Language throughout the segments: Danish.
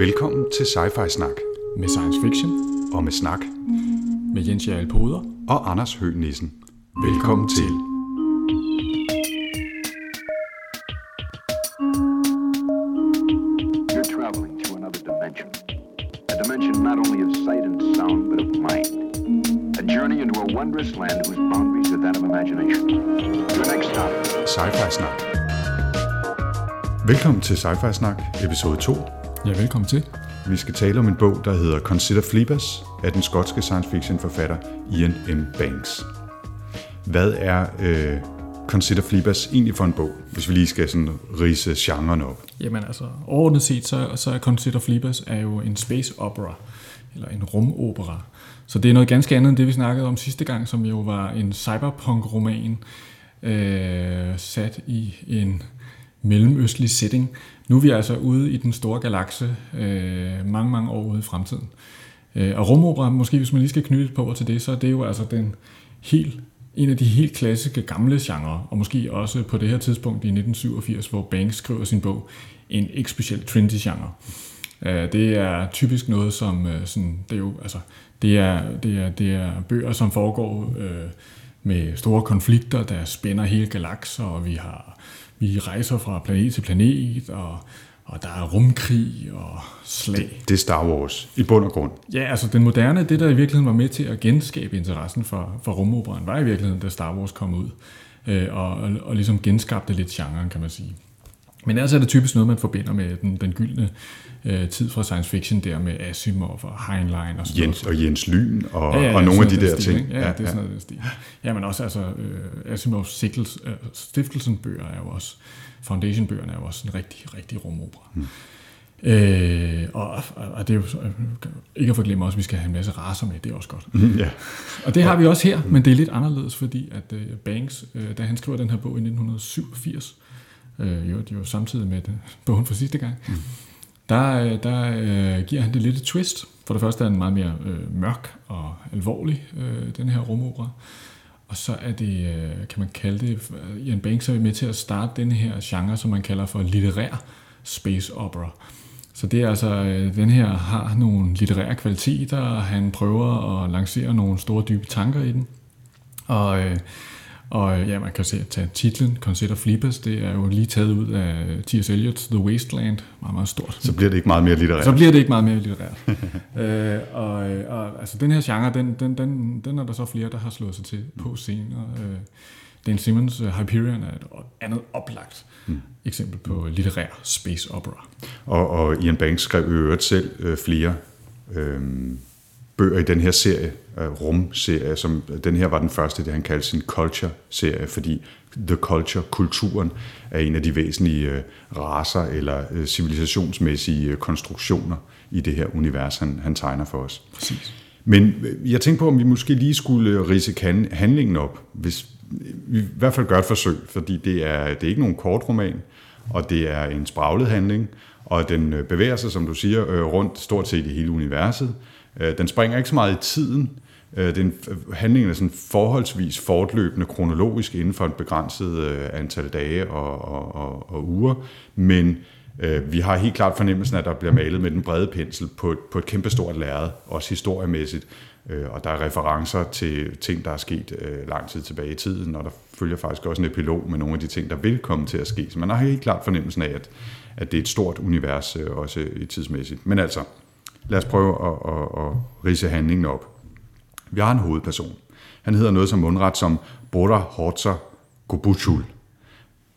Velkommen til Sci-Fi Snak med science fiction og med snak med Jens Jarl Poder. og Anders Høgh Nissen. Velkommen til. You're traveling to another dimension. A dimension not only of sight and sound, but of mind. A journey into a wondrous land whose boundaries are that of imagination. Your next stop, Sci-Fi Snak. Velkommen til Sci-Fi Snak, episode 2. Ja, velkommen til. Vi skal tale om en bog, der hedder Consider Fleabus af den skotske science fiction forfatter Ian M. Banks. Hvad er øh, Consider Fleabus egentlig for en bog, hvis vi lige skal sådan rise genren op? Jamen altså, overordnet set, så, så er Consider Fleabus er jo en space opera, eller en rumopera. Så det er noget ganske andet end det, vi snakkede om sidste gang, som jo var en cyberpunk-roman, øh, sat i en mellemøstlig setting. Nu er vi altså ude i den store galakse, øh, mange, mange år ude i fremtiden. Øh, og rumopera, måske hvis man lige skal knytte et på til det, så er det jo altså den helt, en af de helt klassiske gamle genrer, og måske også på det her tidspunkt i 1987, hvor Banks skriver sin bog, en ikke specielt trendy genre. Øh, Det er typisk noget som, øh, sådan, det er jo, altså, det er, det er, det er bøger, som foregår øh, med store konflikter, der spænder hele galakser, og vi har vi rejser fra planet til planet, og, og der er rumkrig og slag. Det er Star Wars i bund og grund. Ja, altså den moderne, det der i virkeligheden var med til at genskabe interessen for, for rumoperan, var i virkeligheden, da Star Wars kom ud, øh, og, og, og ligesom genskabte lidt genren, kan man sige. Men ellers er det typisk noget, man forbinder med den, den gyldne øh, tid fra science fiction, der med Asimov og Heinlein og sådan Jens, noget. og Jens Lyn og, Ja, ja, og nogle af de der stil, ting. Ja, ja, det er sådan noget den stil. Ja, men også altså, øh, Asimovs Sickles, øh, Stiftelsen-bøger er jo også, Foundation-bøgerne er jo også en rigtig, rigtig rumopera. Hmm. Øh, og, og, det er jo øh, ikke at forglemme også, at vi skal have en masse raser med, det er også godt. Mm, ja. Og det har vi også her, men det er lidt anderledes, fordi at øh, Banks, øh, da han skriver den her bog i 1987, øh, jo, det var samtidig med den, bogen for sidste gang, mm. der, øh, der øh, giver han det lidt et twist. For det første er den meget mere øh, mørk og alvorlig, øh, den her rumopera. Og så er det, øh, kan man kalde det, øh, Ian Banks er med til at starte den her genre, som man kalder for litterær space opera. Så det er altså, øh, den her har nogle litterære kvaliteter, og han prøver at lancere nogle store, dybe tanker i den. Og, øh, og øh, ja, man kan se, tage titlen, Consider Fleabus, det er jo lige taget ud af T.S. Eliot's The Wasteland, meget, meget stort. Så bliver det ikke meget mere litterært. Så bliver det ikke meget mere litterært. øh, og, øh, og altså, den her genre, den, den, den, den er der så flere, der har slået sig til på senere. Øh, Dan Simmons' uh, Hyperion er et andet oplagt mm. eksempel på litterær space opera. Og, og Ian Banks skrev i øvrigt selv øh, flere øh, bøger i den her serie, øh, rumserie, som den her var den første, det han kaldte sin culture-serie, fordi the culture, kulturen, er en af de væsentlige øh, raser eller øh, civilisationsmæssige konstruktioner i det her univers, han, han tegner for os. Præcis. Men jeg tænkte på, om vi måske lige skulle rise handlingen op, hvis vi i hvert fald gør et forsøg, fordi det er, det er ikke nogen kort roman, og det er en spraglet handling, og den bevæger sig, som du siger, rundt stort set i hele universet. Øh, Den springer ikke så meget i tiden. Øh, Den handlingen er sådan forholdsvis fortløbende kronologisk inden for et begrænset øh, antal dage og, og, og, og uger, men øh, vi har helt klart fornemmelsen, at der bliver malet med den brede pensel på et, på et kæmpestort lærred, også historiemæssigt, Øh, og der er referencer til ting, der er sket øh, lang tid tilbage i tiden, og der følger faktisk også en epilog med nogle af de ting, der vil komme til at ske. Så man har helt klart fornemmelsen af, at, at det er et stort univers, øh, også i tidsmæssigt. Men altså, lad os prøve at, at, at rise handlingen op. Vi har en hovedperson. Han hedder noget som mundret som Bora Hortza Gobuchul.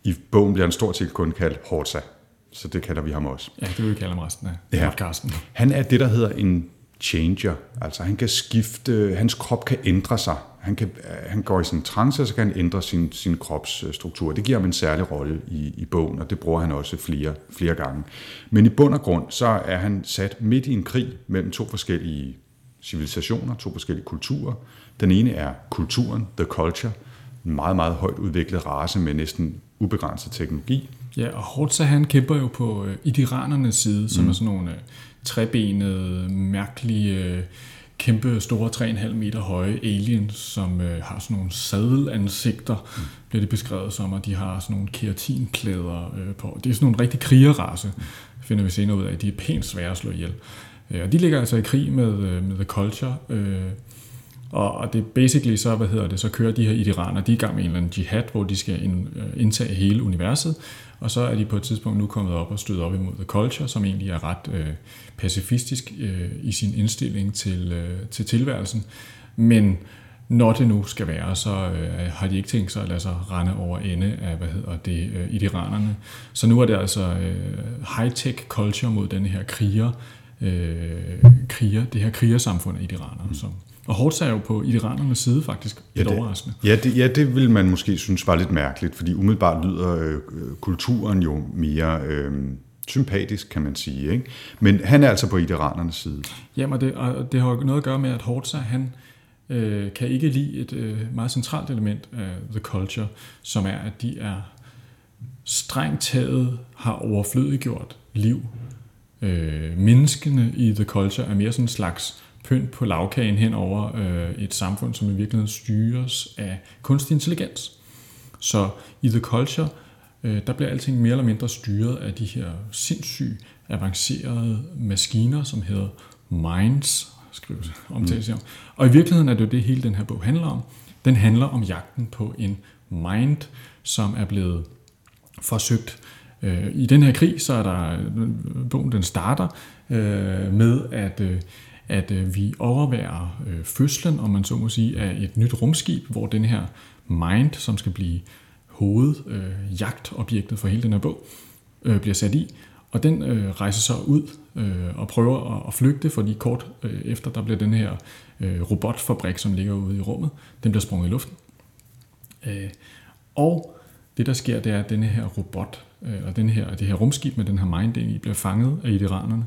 I bogen bliver han stort set kun kaldt Hortza, så det kalder vi ham også. Ja, det vil vi kalde ham resten af Ja. podcasten. Han er det, der hedder en changer. Altså han kan skifte, hans krop kan ændre sig. Han, kan, han går i sådan en trance, og så kan han ændre sin, sin kropsstruktur. Det giver ham en særlig rolle i, i bogen, og det bruger han også flere, flere gange. Men i bund og grund, så er han sat midt i en krig mellem to forskellige civilisationer, to forskellige kulturer. Den ene er kulturen, the culture, en meget, meget højt udviklet race med næsten ubegrænset teknologi. Ja, og Hortza han kæmper jo på øh, idiranernes side, som mm. er sådan nogle øh, trebenede, mærkelige, øh, kæmpe store 3,5 meter høje aliens, som øh, har sådan nogle sadelansigter, mm. bliver det beskrevet som, og de har sådan nogle keratinklæder øh, på. Det er sådan nogle rigtig krigerrace, mm. finder vi senere ud af. De er pænt svære at slå ihjel. Øh, og de ligger altså i krig med, øh, med The Culture, øh, og, og det basically så, hvad hedder det, så kører de her idiraner, de er i gang med en eller anden jihad, hvor de skal ind, øh, indtage hele universet, og så er de på et tidspunkt nu kommet op og stødt op imod The Culture, som egentlig er ret øh, pacifistisk øh, i sin indstilling til, øh, til tilværelsen. Men når det nu skal være, så øh, har de ikke tænkt sig at lade sig rende over ende af, hvad hedder det, øh, idiranerne. Så nu er det altså øh, high-tech culture mod den her kriger, øh, kriger, det her krigersamfund af idiranerne, mm. som, og Hortz er jo på idiranernes side faktisk lidt ja, det, overraskende. Ja det, ja, det vil man måske synes var lidt mærkeligt, fordi umiddelbart lyder øh, kulturen jo mere øh, sympatisk, kan man sige. Ikke? Men han er altså på idiranernes side. Jamen, det, og det har noget at gøre med, at Hortz han øh, kan ikke lide et øh, meget centralt element af The Culture, som er, at de er strengt taget har overflødiggjort liv. Øh, menneskene i The Culture er mere sådan en slags pynt på lavkagen hen over øh, et samfund, som i virkeligheden styres af kunstig intelligens. Så i The Culture, øh, der bliver alting mere eller mindre styret af de her sindssygt avancerede maskiner, som hedder minds, skrives omtales mm. Og i virkeligheden er det jo det, hele den her bog handler om. Den handler om jagten på en mind, som er blevet forsøgt. Øh, I den her krig, så er der, bogen den starter øh, med, at øh, at øh, vi overværer øh, fødslen, om man så må sige, af et nyt rumskib, hvor den her Mind, som skal blive hovedjagtobjektet øh, for hele den her bog, øh, bliver sat i. Og den øh, rejser så ud øh, og prøver at, at flygte, fordi kort øh, efter, der bliver den her øh, robotfabrik, som ligger ude i rummet, den bliver sprunget i luften. Øh, og det, der sker, det er, at denne her robot, øh, og den her, det her rumskib med den her mind i, bliver fanget af iranerne,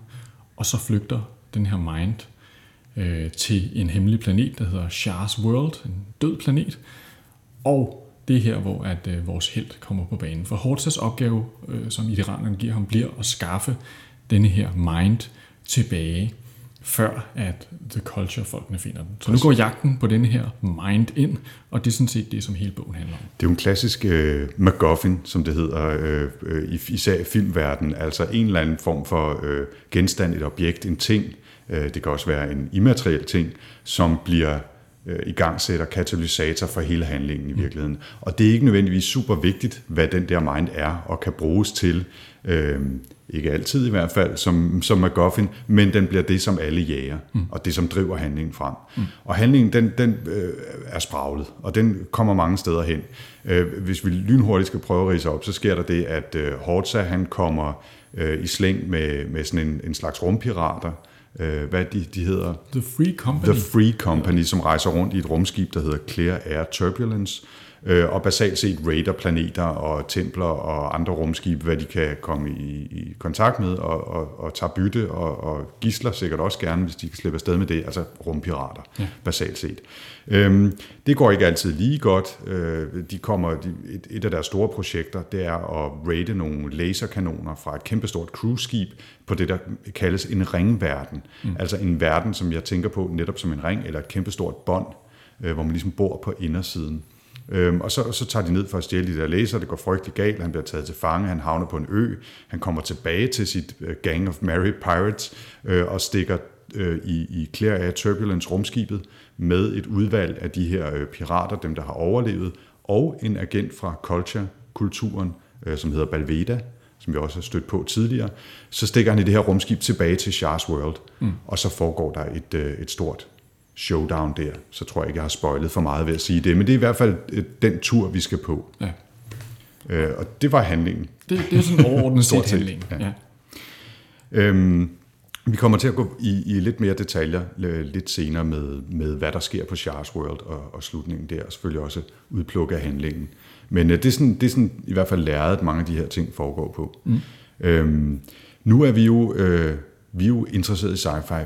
og så flygter den her mind øh, til en hemmelig planet, der hedder Shars World, en død planet. Og det er her, hvor at, øh, vores held kommer på banen. For Hortzas opgave, øh, som iranerne giver ham, bliver at skaffe denne her mind tilbage, før at The Culture-folkene finder den. Så nu går jagten på denne her mind ind, og det er sådan set det, som hele bogen handler om. Det er jo en klassisk øh, MacGuffin, som det hedder, øh, øh, især i filmverdenen, altså en eller anden form for øh, genstand, et objekt, en ting, det kan også være en immateriel ting, som bliver øh, i gang sætter katalysator for hele handlingen i mm. virkeligheden. Og det er ikke nødvendigvis super vigtigt, hvad den der mind er og kan bruges til. Øh, ikke altid i hvert fald, som, som MacGuffin, men den bliver det, som alle jager, mm. og det, som driver handlingen frem. Mm. Og handlingen, den, den øh, er spraglet, og den kommer mange steder hen. Øh, hvis vi lynhurtigt skal prøve at rise op, så sker der det, at øh, Hortza, han kommer øh, i slæng med, med sådan en, en slags rumpirater, øh, hvad de, de hedder? The Free Company. The Free Company, som rejser rundt i et rumskib, der hedder Clear Air Turbulence, øh, og basalt set raider planeter og templer og andre rumskibe, hvad de kan komme i, i kontakt med, og, og, og tager bytte og, og gisler sikkert også gerne, hvis de kan slippe afsted med det, altså rumpirater, ja. basalt set. Øhm, det går ikke altid lige godt. Øh, de kommer, de, et, et af deres store projekter, det er at raide nogle laserkanoner fra et kæmpestort cruise-skib på det, der kaldes en ringverden. Mm. Altså en verden, som jeg tænker på netop som en ring, eller et kæmpestort bånd, øh, hvor man ligesom bor på indersiden. Øhm, og så, så tager de ned for at stjæle de der læser, det går frygtelig galt, han bliver taget til fange, han havner på en ø, han kommer tilbage til sit uh, Gang of Merry Pirates øh, og stikker øh, i, i Clear Air Turbulence rumskibet med et udvalg af de her øh, pirater, dem der har overlevet, og en agent fra Culture, kulturen, øh, som hedder Balveda, som vi også har stødt på tidligere, så stikker han i det her rumskib tilbage til Shars World, mm. og så foregår der et, øh, et stort showdown der. Så tror jeg ikke, jeg har spoilet for meget ved at sige det, men det er i hvert fald øh, den tur, vi skal på. Ja. Øh, og det var handlingen. Det, det er sådan overordnet set handling. Ja. Ja. Øhm, vi kommer til at gå i, i lidt mere detaljer lidt senere med, med, hvad der sker på Shars World og, og slutningen der, og selvfølgelig også udplukke af handlingen. Men øh, det, er sådan, det er sådan i hvert fald læret, at mange af de her ting foregår på. Mm. Øhm, nu er vi jo, øh, vi er jo interesseret i sci-fi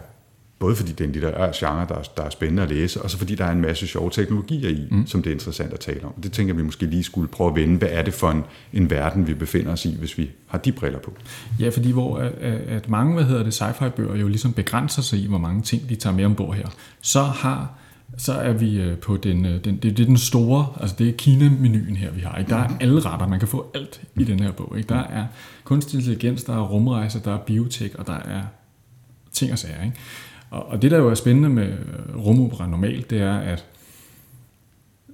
Både fordi det er en litterær genre, der er, der er spændende at læse, og så fordi der er en masse sjove teknologier i, mm. som det er interessant at tale om. Det tænker vi måske lige skulle prøve at vende. Hvad er det for en, en verden, vi befinder os i, hvis vi har de briller på? Ja, fordi hvor at, mange, hvad hedder det, sci-fi bøger jo ligesom begrænser sig i, hvor mange ting de tager med ombord her, så har så er vi øh, på den, øh, den det, det er den store, altså det er Kina-menuen her, vi har. Ikke? Der er alle retter, man kan få alt i den her bog. Ikke? Der er kunstig intelligens, der er rumrejser, der er biotek, og der er ting og sager. Ikke? Og, og det, der jo er spændende med øh, rumopera normalt, det er, at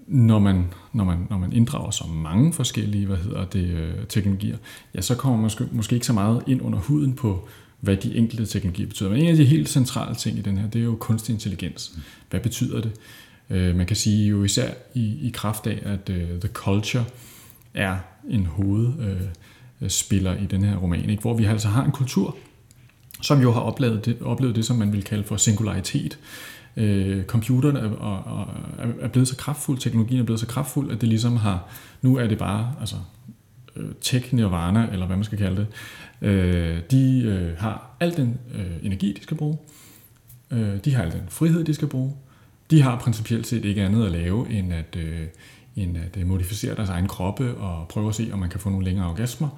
når man, når man, når man inddrager så mange forskellige hvad hedder det, øh, teknologier, ja, så kommer man måske, måske ikke så meget ind under huden på hvad de enkelte teknologier betyder. Men en af de helt centrale ting i den her, det er jo kunstig intelligens. Hvad betyder det? Øh, man kan sige jo især i, i kraft af, at uh, The Culture er en hovedspiller uh, i den her roman, ikke? hvor vi altså har en kultur, som jo har oplevet det, oplevet det som man vil kalde for singularitet. Øh, computeren er, og, er, er blevet så kraftfuld, teknologien er blevet så kraftfuld, at det ligesom har, nu er det bare, altså øh, tech-nirvana, eller hvad man skal kalde det, Øh, de øh, har al den øh, energi, de skal bruge. Øh, de har al den frihed, de skal bruge. De har principielt set ikke andet at lave, end at, øh, end at øh, modificere deres egen kroppe og prøve at se, om man kan få nogle længere orgasmer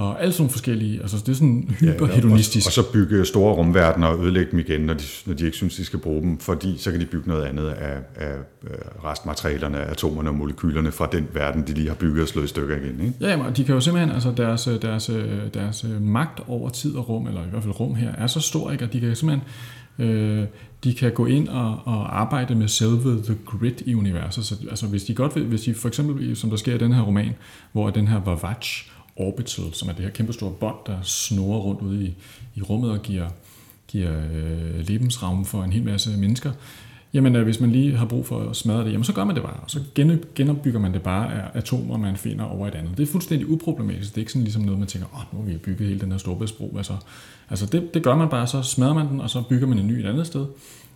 og alle sådan forskellige, altså det er sådan hyperhedonistisk. Ja, og, og så bygge store rumverdener og ødelægge dem igen, når de, når de ikke synes, de skal bruge dem, fordi så kan de bygge noget andet af, af restmaterialerne, atomerne og molekylerne fra den verden, de lige har bygget og slået i stykker igen. Ikke? Ja, men de kan jo simpelthen, altså deres, deres, deres magt over tid og rum, eller i hvert fald rum her, er så stor, ikke? at de kan simpelthen øh, de kan gå ind og, og arbejde med selve the grid i universet. Så, altså hvis de godt vil, hvis de for eksempel, som der sker i den her roman, hvor den her Vavach, Orbital, som er det her kæmpe store bånd, der snurrer rundt ude i, i rummet og giver, giver øh, lebensraum for en hel masse mennesker. Jamen, øh, hvis man lige har brug for at smadre det, jamen, så gør man det bare. Så genopbygger man det bare af atomer, man finder over et andet. Det er fuldstændig uproblematisk. Det er ikke sådan ligesom noget, man tænker, åh, nu har vi bygget hele den her storbæltsbro. Altså, altså det, det gør man bare, så smadrer man den, og så bygger man en ny et andet sted.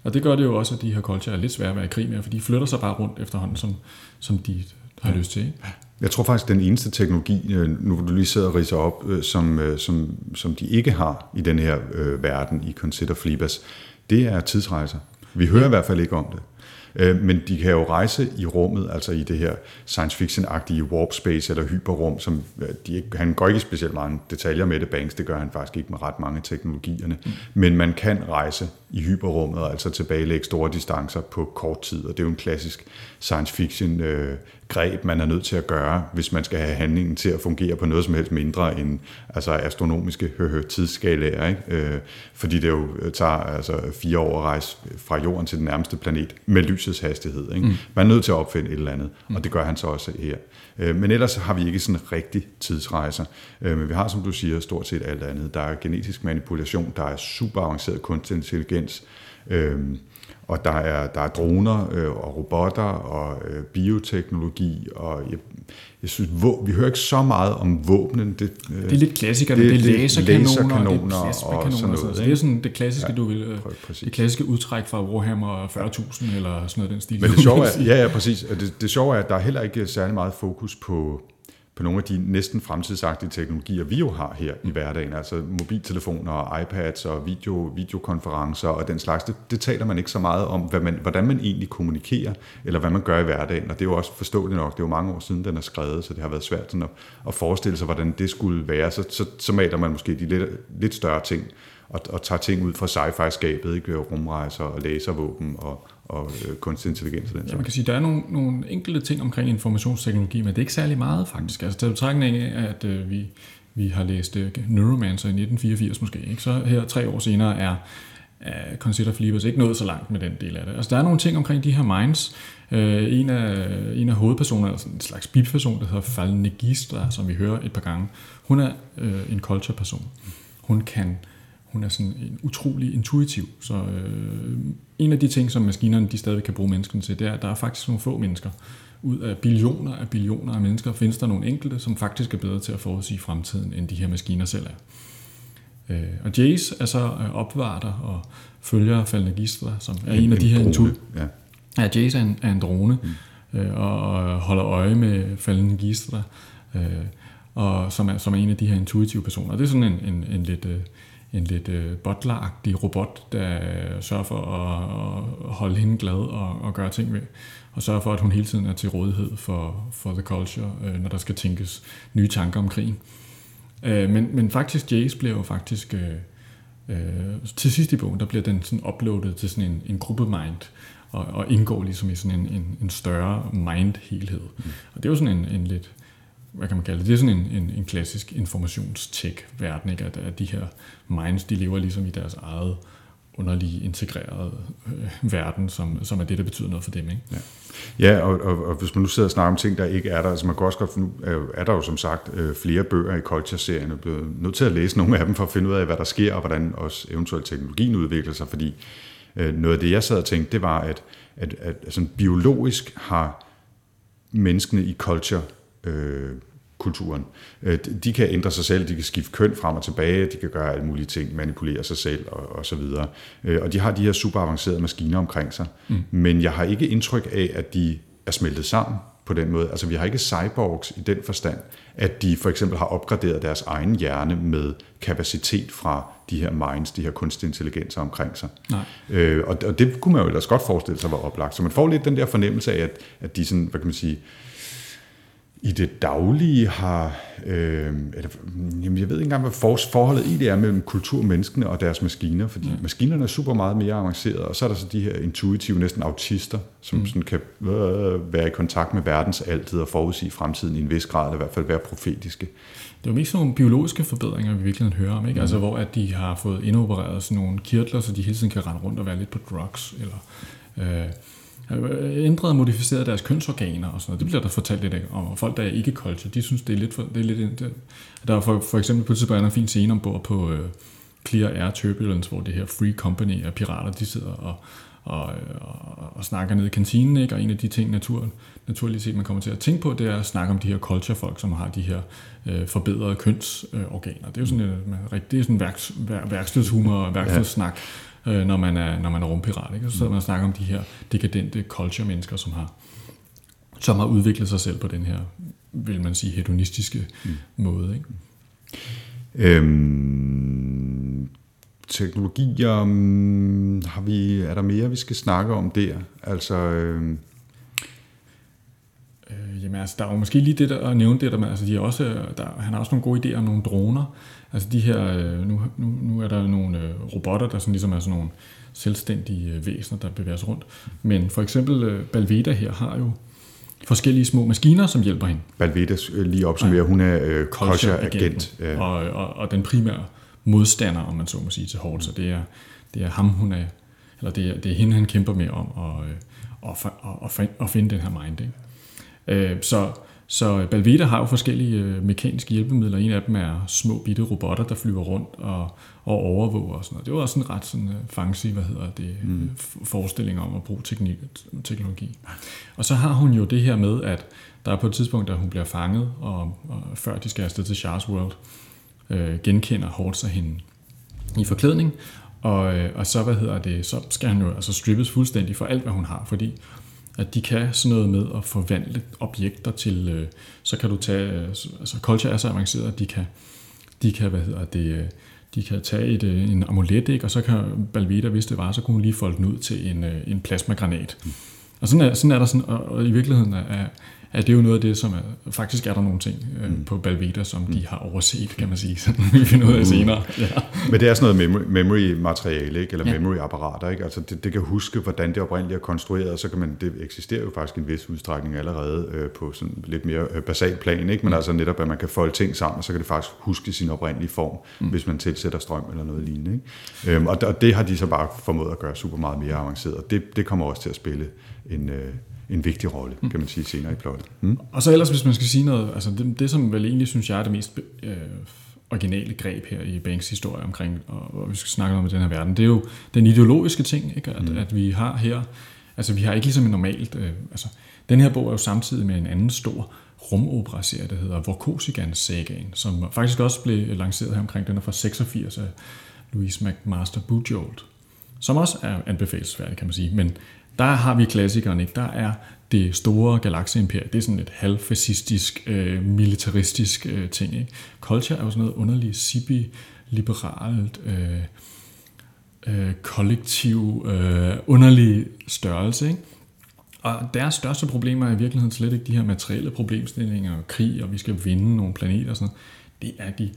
Og det gør det jo også, at de her culture er lidt svære at være i krig med, for de flytter sig bare rundt efterhånden, som, som de har ja. lyst til. Ikke? Jeg tror faktisk, den eneste teknologi, øh, nu du lige sidder og riser op, øh, som, øh, som, som de ikke har i den her øh, verden i Consider Flibas, det er tidsrejser. Vi hører i hvert fald ikke om det. Øh, men de kan jo rejse i rummet, altså i det her science fiction-agtige warp space eller hyperrum, som de ikke, han går ikke specielt mange detaljer med det, Banks, det gør han faktisk ikke med ret mange teknologierne, mm. men man kan rejse i hyperrummet, altså tilbagelægge store distancer på kort tid, og det er jo en klassisk science fiction øh, greb, man er nødt til at gøre, hvis man skal have handlingen til at fungere på noget som helst mindre end altså astronomiske tidsskalaer, ikke? Øh, fordi det jo tager altså fire år at rejse fra jorden til den nærmeste planet med lysets hastighed. Ikke? Mm. Man er nødt til at opfinde et eller andet, mm. og det gør han så også her. Øh, men ellers har vi ikke sådan rigtig tidsrejser. Øh, men vi har, som du siger, stort set alt andet. Der er genetisk manipulation, der er super avanceret kunstig intelligens, øh, og der er, der er droner øh, og robotter og øh, bioteknologi, og jeg, jeg synes, vi hører ikke så meget om våbnen. Det, øh, det er lidt klassikerne, det, det er laserkanoner, laserkanoner og, og sådan noget. Så det er sådan det klassiske, ja, du vil, øh, det klassiske udtræk fra Warhammer 40.000 eller sådan noget den stil. Men det sjove er, ja, ja, præcis. Det, det sjove er, at der er heller ikke særlig meget fokus på på nogle af de næsten fremtidsagtige teknologier, vi jo har her i hverdagen, altså mobiltelefoner og iPads og video, videokonferencer og den slags, det, det taler man ikke så meget om, hvad man, hvordan man egentlig kommunikerer, eller hvad man gør i hverdagen, og det er jo også forståeligt nok, det er jo mange år siden, den er skrevet, så det har været svært sådan at, at forestille sig, hvordan det skulle være, så, så, så maler man måske de lidt, lidt større ting, og, og tager ting ud fra sci-fi-skabet, ikke? rumrejser og laservåben og, og øh, kunstig intelligens. Og den ja, man kan sige, der er nogle, nogle enkelte ting omkring informationsteknologi, men det er ikke særlig meget faktisk. Altså til betragtning af, at øh, vi, vi har læst øh, Neuromancer i 1984 måske, ikke? så her tre år senere er uh, Consider Flippers ikke nået så langt med den del af det. Altså der er nogle ting omkring de her minds. Uh, en, af, en af hovedpersonerne, altså en slags biperson, der hedder Falnegistra, som vi hører et par gange, hun er uh, en culture-person. Hun kan hun er sådan en utrolig intuitiv. Så øh, en af de ting, som maskinerne de stadig kan bruge menneskene til, det er, at der er faktisk nogle få mennesker. Ud af billioner af billioner af mennesker findes der nogle enkelte, som faktisk er bedre til at forudsige fremtiden, end de her maskiner selv er. Øh, og Jace er så øh, opvarter og følger Falnagistra, som er en, en af de her intuitive. Ja. ja, Jace er en, er en drone, mm. øh, og holder øje med Falnagistra, øh, og som er, som er en af de her intuitive personer. Det er sådan en, en, en lidt... Øh, en lidt øh, butleragtig robot, der sørger for at, at holde hende glad og, og gøre ting ved, og sørge for, at hun hele tiden er til rådighed for, for the culture, øh, når der skal tænkes nye tanker om krigen. Øh, men, men faktisk, Jace bliver jo faktisk... Øh, øh, til sidst i bogen, der bliver den sådan uploadet til sådan en, en gruppemind, og, og indgår ligesom i sådan en, en, en større mind-helhed. Mm. Og det er jo sådan en, en lidt hvad kan man kalde det, det er sådan en, en, en klassisk informationstech-verden, ikke? At, at de her minds, de lever ligesom i deres eget underlige integrerede øh, verden, som, som er det, der betyder noget for dem. Ikke? Ja, ja og, og, og hvis man nu sidder og snakker om ting, der ikke er der, altså man kan også godt, nu øh, er der jo som sagt øh, flere bøger i Culture-serien, og blevet nødt til at læse nogle af dem for at finde ud af, hvad der sker, og hvordan også eventuelt teknologien udvikler sig, fordi øh, noget af det, jeg sad og tænkte, det var, at, at, at altså, biologisk har menneskene i culture øh, kulturen. Øh, de kan ændre sig selv, de kan skifte køn frem og tilbage, de kan gøre alle mulige ting, manipulere sig selv og, og så videre. Øh, og de har de her super avancerede maskiner omkring sig. Mm. Men jeg har ikke indtryk af, at de er smeltet sammen på den måde. Altså vi har ikke cyborgs i den forstand, at de for eksempel har opgraderet deres egen hjerne med kapacitet fra de her minds, de her kunstige intelligenser omkring sig. Nej. Øh, og, og det kunne man jo ellers godt forestille sig var oplagt. Så man får lidt den der fornemmelse af, at, at de sådan, hvad kan man sige, i det daglige har, øh, eller, jamen jeg ved ikke engang, hvad for, forholdet i det er mellem kulturmenneskene og deres maskiner, fordi ja. maskinerne er super meget mere avancerede, og så er der så de her intuitive, næsten autister, som mm. sådan kan øh, være i kontakt med verdens altid og forudsige fremtiden i en vis grad, eller i hvert fald være profetiske. Det er jo mest sådan nogle biologiske forbedringer, vi virkelig hører om, ikke? Mm. Altså, hvor at de har fået indopereret sådan nogle kirtler, så de hele tiden kan rende rundt og være lidt på drugs, eller... Øh, ændret og modificeret deres kønsorganer og sådan noget. Det bliver der fortalt lidt om. Og folk, der er ikke culture, de synes, det er lidt... For, det er lidt der er for, for eksempel på et tidspunkt en fin scene ombord på uh, Clear Air Turbulence, hvor det her Free Company af pirater, de sidder og, og, og, og snakker ned i kantinen, ikke? og en af de ting, naturen, naturligt set, man kommer til at tænke på, det er at snakke om de her culture-folk, som har de her øh, forbedrede kønsorganer. Det er jo sådan, øh, det er sådan værks, vær, værkstedshumor og værkstedssnak, øh, når, man er, når man er rumpirat. Ikke? Så sidder man og snakker om de her dekadente culture-mennesker, som har, som har udviklet sig selv på den her, vil man sige, hedonistiske mm. måde. Ikke? Øhm, teknologier, um, har vi, er der mere, vi skal snakke om der? Altså... Øh, jamen altså, der er jo måske lige det der at nævne det der med, altså de er også, der, han har også nogle gode idéer om nogle droner. Altså de her, øh, nu, nu, nu er der nogle øh, robotter, der sådan ligesom er sådan nogle selvstændige øh, væsener, der bevæger sig rundt. Men for eksempel øh, Balveda her har jo forskellige små maskiner, som hjælper hende. Balveda, øh, lige opsummerer, ja. hun er øh, culture-agent. Ja. Og, og, og den primære modstander, om man så må sige, til Hort, så det er, det er ham, hun er, eller det er, det er hende, han kæmper med om at, at, at, at, at finde den her mind. Ikke? Øh, så, så Balveda har jo forskellige øh, mekaniske hjælpemidler. En af dem er små bitte robotter, der flyver rundt og, og overvåger og sådan noget. Det var også en ret sådan, uh, fancy, hvad hedder det, mm. forestilling om at bruge teknik, teknologi. Og så har hun jo det her med, at der er på et tidspunkt, da hun bliver fanget, og, og før de skal afsted til Charles World, øh, genkender Hort sig hende i forklædning, og, øh, og så, hvad hedder det, så skal han jo altså strippes fuldstændig for alt, hvad hun har, fordi at de kan sådan noget med at forvandle objekter til, øh, så kan du tage, øh, altså culture er så avanceret, at de kan, de kan, hvad hedder det, øh, de kan tage et, øh, en amulet, ikke? og så kan Balveda, hvis det var, så kunne hun lige folde den ud til en, øh, en plasmagranat. Mm. Og sådan er, sådan er der sådan, og, og i virkeligheden er, Ja, det er jo noget af det, som er, faktisk er der nogle ting øh, mm. på Balveda, som mm. de har overset, kan man sige, som vi finder ud af mm. senere. Ja. Men det er sådan noget memory-materiale, ikke? eller ja. memory-apparater. Ikke? Altså det, det kan huske, hvordan det oprindeligt er konstrueret, og så kan man, det eksisterer jo faktisk en vis udstrækning allerede øh, på sådan lidt mere øh, basal plan, ikke? men mm. altså netop, at man kan folde ting sammen, og så kan det faktisk huske sin oprindelige form, mm. hvis man tilsætter strøm eller noget lignende. Ikke? Øhm, og, og det har de så bare formået at gøre super meget mere avanceret, det, det kommer også til at spille en... Øh, en vigtig rolle, kan man sige, senere i plottet. Mm. Og så ellers, hvis man skal sige noget, altså det, det som vel egentlig synes jeg er det mest øh, originale greb her i Banks historie omkring, og, og vi skal snakke om den her verden, det er jo den ideologiske ting, ikke? At, mm. at vi har her, altså vi har ikke ligesom en normalt, øh, altså den her bog er jo samtidig med en anden stor rumopera-serie, der hedder Vorkosigans Sagaen, som faktisk også blev lanceret her omkring, den er fra 86 af Louise McMaster Bujold, som også er anbefalesværdig, kan man sige, men der har vi klassikeren, ikke? Der er det store galakseimperium. Det er sådan et halvfascistisk, øh, militaristisk øh, ting. Ikke? Culture er jo sådan noget underligt, sibi, liberalt, øh, øh, kollektiv, øh, underlig størrelse. Ikke? Og deres største problemer er i virkeligheden slet ikke de her materielle problemstillinger, og krig, og vi skal vinde nogle planeter og sådan noget. Det er de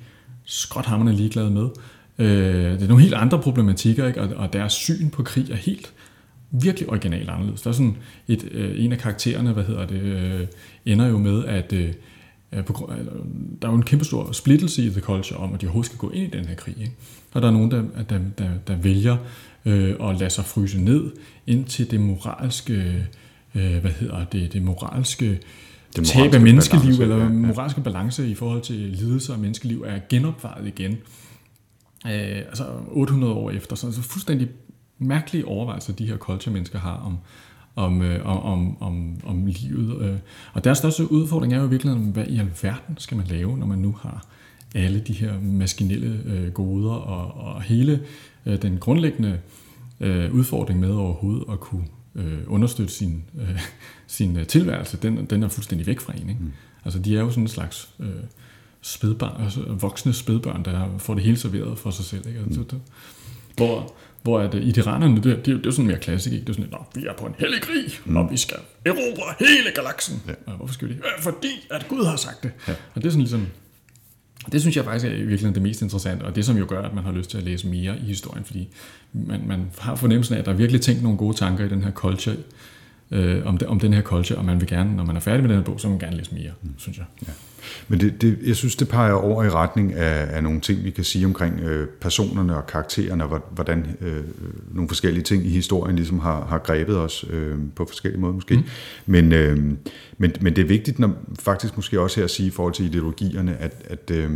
skråthammerne ligeglade med. Øh, det er nogle helt andre problematikker, ikke? Og, og deres syn på krig er helt virkelig originalt anderledes. Der er sådan et, øh, en af karaktererne, hvad hedder det, øh, ender jo med, at øh, på, der er jo en kæmpe stor splittelse i The Culture om, at de overhovedet skal gå ind i den her krig. Ikke? Og der er nogen, der, der, der, der vælger øh, at lade sig fryse ned indtil det moralske, øh, hvad hedder det, det moralske det tab af menneskeliv, balance, eller ja, ja. moralske balance i forhold til lidelse og menneskeliv, er genopvejet igen. Øh, altså 800 år efter, så er det fuldstændig mærkelige overvejelser, de her culture-mennesker har om, om, øh, om, om, om livet. Øh. Og deres største udfordring er jo i virkeligheden, hvad i alverden skal man lave, når man nu har alle de her maskinelle øh, goder, og, og hele øh, den grundlæggende øh, udfordring med overhovedet at kunne øh, understøtte sin, øh, sin øh, tilværelse, den, den er fuldstændig væk fra en. Ikke? Mm. Altså de er jo sådan en slags øh, spædbarn, altså voksne spædbørn, der får det hele serveret for sig selv. Ikke? Altså, mm. Hvor, hvor at, i Iranerne, det, det, det, er jo sådan mere klassik, ikke? Det er sådan, at vi er på en hellig krig, mm. og vi skal erobre hele galaksen. Ja. Hvorfor skal vi det? Fordi at Gud har sagt det. Ja. Og det er sådan ligesom, det synes jeg faktisk er virkelig det mest interessante, og det som jo gør, at man har lyst til at læse mere i historien, fordi man, man har fornemmelsen af, at der er virkelig tænkt nogle gode tanker i den her culture, øh, om, det, om den her culture, og man vil gerne, når man er færdig med den her bog, så vil man gerne læse mere, mm. synes jeg. Ja. Men det, det, jeg synes, det peger over i retning af, af nogle ting, vi kan sige omkring øh, personerne og karaktererne, og hvordan øh, nogle forskellige ting i historien ligesom har, har grebet os øh, på forskellige måder måske. Mm. Men, øh, men, men det er vigtigt når, faktisk måske også her at sige i forhold til ideologierne, at, at øh,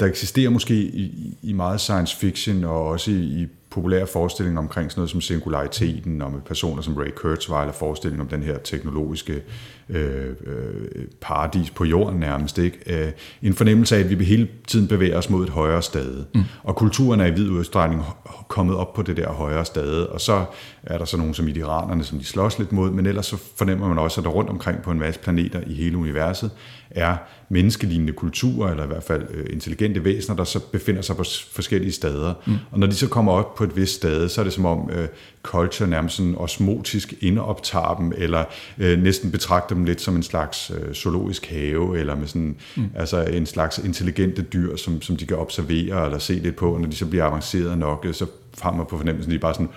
der eksisterer måske i, i meget science fiction og også i, i populære forestillinger omkring sådan noget som singulariteten, og med personer som Ray Kurzweil, forestilling om den her teknologiske øh, øh, paradis på jorden nærmest. Ikke? Øh, en fornemmelse af, at vi hele tiden bevæger os mod et højere stade. Mm. Og kulturen er i vid udstrækning kommet op på det der højere stade. Og så er der så nogle som iranerne, som de slås lidt mod, men ellers så fornemmer man også, at der rundt omkring på en masse planeter i hele universet er menneskelignende kulturer, eller i hvert fald øh, intelligente væsener, der så befinder sig på forskellige steder. Mm. Og når de så kommer op på et vist stade, så er det som om øh, culture nærmest sådan osmotisk indoptager dem, eller øh, næsten betragter dem lidt som en slags øh, zoologisk have, eller med sådan, mm. altså en slags intelligente dyr, som, som de kan observere eller se lidt på, når de så bliver avanceret nok, så har man på fornemmelsen, de bare sådan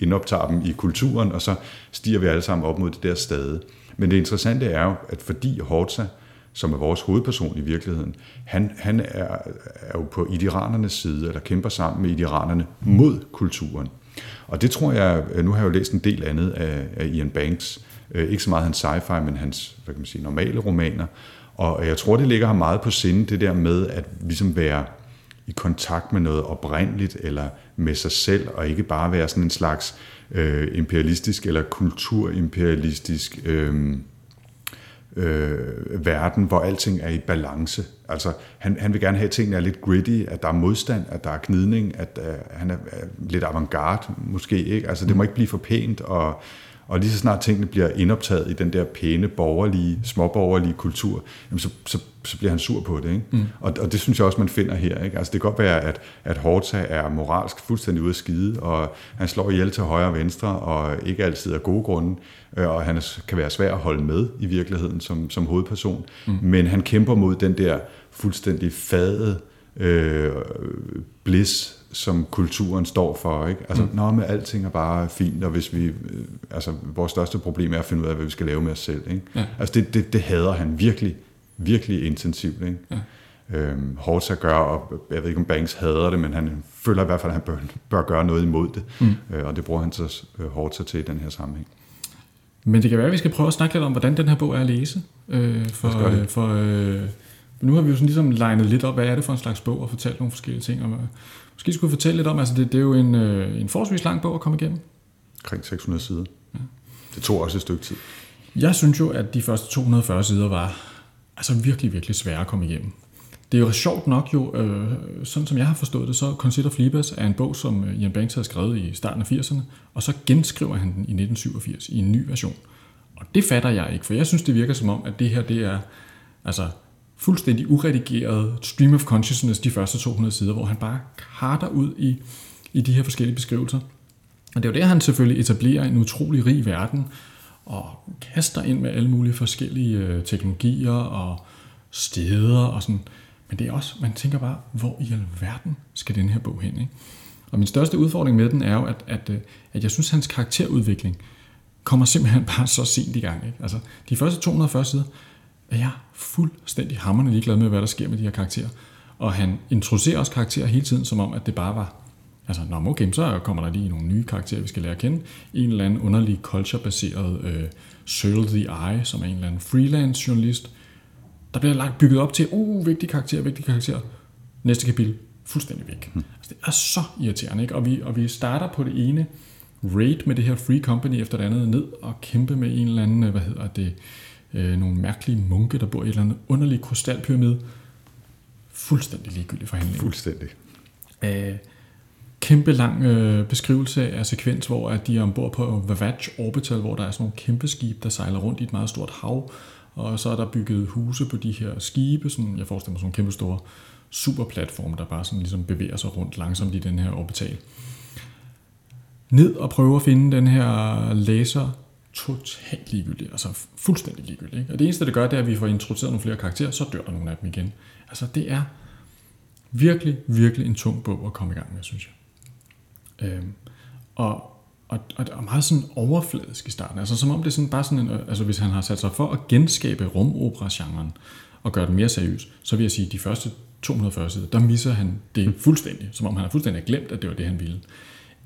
indoptager dem i kulturen, og så stiger vi alle sammen op mod det der stade. Men det interessante er jo, at fordi Horta, som er vores hovedperson i virkeligheden, han, han er, er jo på idiranernes side, eller kæmper sammen med idiranerne mod kulturen. Og det tror jeg, øh, nu har jeg jo læst en del andet af, af Ian Banks, øh, ikke så meget hans sci-fi, men hans hvad kan man sige, normale romaner, og jeg tror, det ligger ham meget på sinde, det der med at ligesom være i kontakt med noget oprindeligt, eller med sig selv, og ikke bare være sådan en slags øh, imperialistisk eller kulturimperialistisk øh, øh, verden, hvor alting er i balance. Altså, han, han vil gerne have, at tingene er lidt gritty, at der er modstand, at der er gnidning, at øh, han er er lidt avantgarde måske. Ikke? Altså, det må ikke blive for pænt, og, og lige så snart tingene bliver indoptaget i den der pæne, borgerlige, småborgerlige kultur, jamen så, så, så bliver han sur på det. Ikke? Mm. Og, og det synes jeg også, man finder her. Ikke? Altså, det kan godt være, at, at Horta er moralsk fuldstændig ude af skide, og han slår ihjel til højre og venstre, og ikke altid af gode grunde, øh, og han kan være svær at holde med i virkeligheden som, som hovedperson. Mm. Men han kæmper mod den der fuldstændig fade øh, bliss, som kulturen står for. Ikke? Altså, mm. nå, med alting er bare fint, og hvis vi, øh, altså, vores største problem er at finde ud af, hvad vi skal lave med os selv. Ikke? Ja. Altså, det, det, det hader han virkelig, virkelig intensivt. Ikke? Ja. Øhm, Horta gør, og jeg ved ikke, om Banks hader det, men han føler i hvert fald, at han bør, bør gøre noget imod det, mm. øh, og det bruger han så øh, Horta til i den her sammenhæng. Men det kan være, at vi skal prøve at snakke lidt om, hvordan den her bog er at læse. Øh, for, øh, for øh, nu har vi jo sådan ligesom legnet lidt op, hvad er det for en slags bog, og fortalt nogle forskellige ting. Øh, måske skulle fortælle lidt om, altså det, det er jo en, øh, en forholdsvis lang bog at komme igennem. Kring 600 sider. Ja. Det tog også et stykke tid. Jeg synes jo, at de første 240 sider var altså virkelig, virkelig svære at komme igennem. det er jo sjovt nok jo, øh, sådan som jeg har forstået det, så Consider Flibas er en bog, som øh, Ian Banks har skrevet i starten af 80'erne, og så genskriver han den i 1987 i en ny version. Og det fatter jeg ikke, for jeg synes, det virker som om, at det her, det er altså fuldstændig uredigeret stream of consciousness de første 200 sider, hvor han bare karter ud i, i de her forskellige beskrivelser. Og det er jo der, han selvfølgelig etablerer en utrolig rig verden, og kaster ind med alle mulige forskellige øh, teknologier og steder og sådan. Men det er også, man tænker bare, hvor i alverden skal den her bog hen? Ikke? Og min største udfordring med den er jo, at, at, øh, at jeg synes, at hans karakterudvikling kommer simpelthen bare så sent i gang. Ikke? Altså, de første 240 sider er jeg fuldstændig hammerende ligeglad med, hvad der sker med de her karakterer. Og han introducerer også karakterer hele tiden, som om, at det bare var Altså, nå, okay, så kommer der lige nogle nye karakterer, vi skal lære at kende. En eller anden underlig culture-baseret øh, Searle the Eye, som er en eller anden freelance journalist. Der bliver lagt bygget op til, uh, vigtig karakter, vigtig karakter. Næste kapitel, fuldstændig væk. Hmm. Altså, det er så irriterende, ikke? Og vi, og vi starter på det ene raid med det her Free Company efter det andet ned og kæmpe med en eller anden, øh, hvad hedder det, øh, nogle mærkelige munke, der bor i et eller andet underlig krystalpyramide. Fuldstændig ligegyldig forhandling. Fuldstændig. Øh, kæmpe lang øh, beskrivelse af sekvens, hvor at de er ombord på Vavage Orbital, hvor der er sådan nogle kæmpe skib, der sejler rundt i et meget stort hav, og så er der bygget huse på de her skibe, sådan, jeg forestiller mig sådan nogle kæmpe store superplatforme, der bare sådan ligesom bevæger sig rundt langsomt i den her orbital. Ned og prøve at finde den her laser totalt ligegyldigt, altså fuldstændig ligegyldigt. Ikke? Og det eneste, det gør, det er, at vi får introduceret nogle flere karakterer, så dør der nogle af dem igen. Altså det er virkelig, virkelig en tung bog at komme i gang med, synes jeg. Øhm, og, og, og, og meget sådan overfladisk i starten. Altså som om det er sådan bare sådan en, altså hvis han har sat sig for at genskabe rumopera-genren og gøre den mere seriøs, så vil jeg sige, at de første 240 sider, der misser han det fuldstændig, som om han har fuldstændig glemt, at det var det, han ville.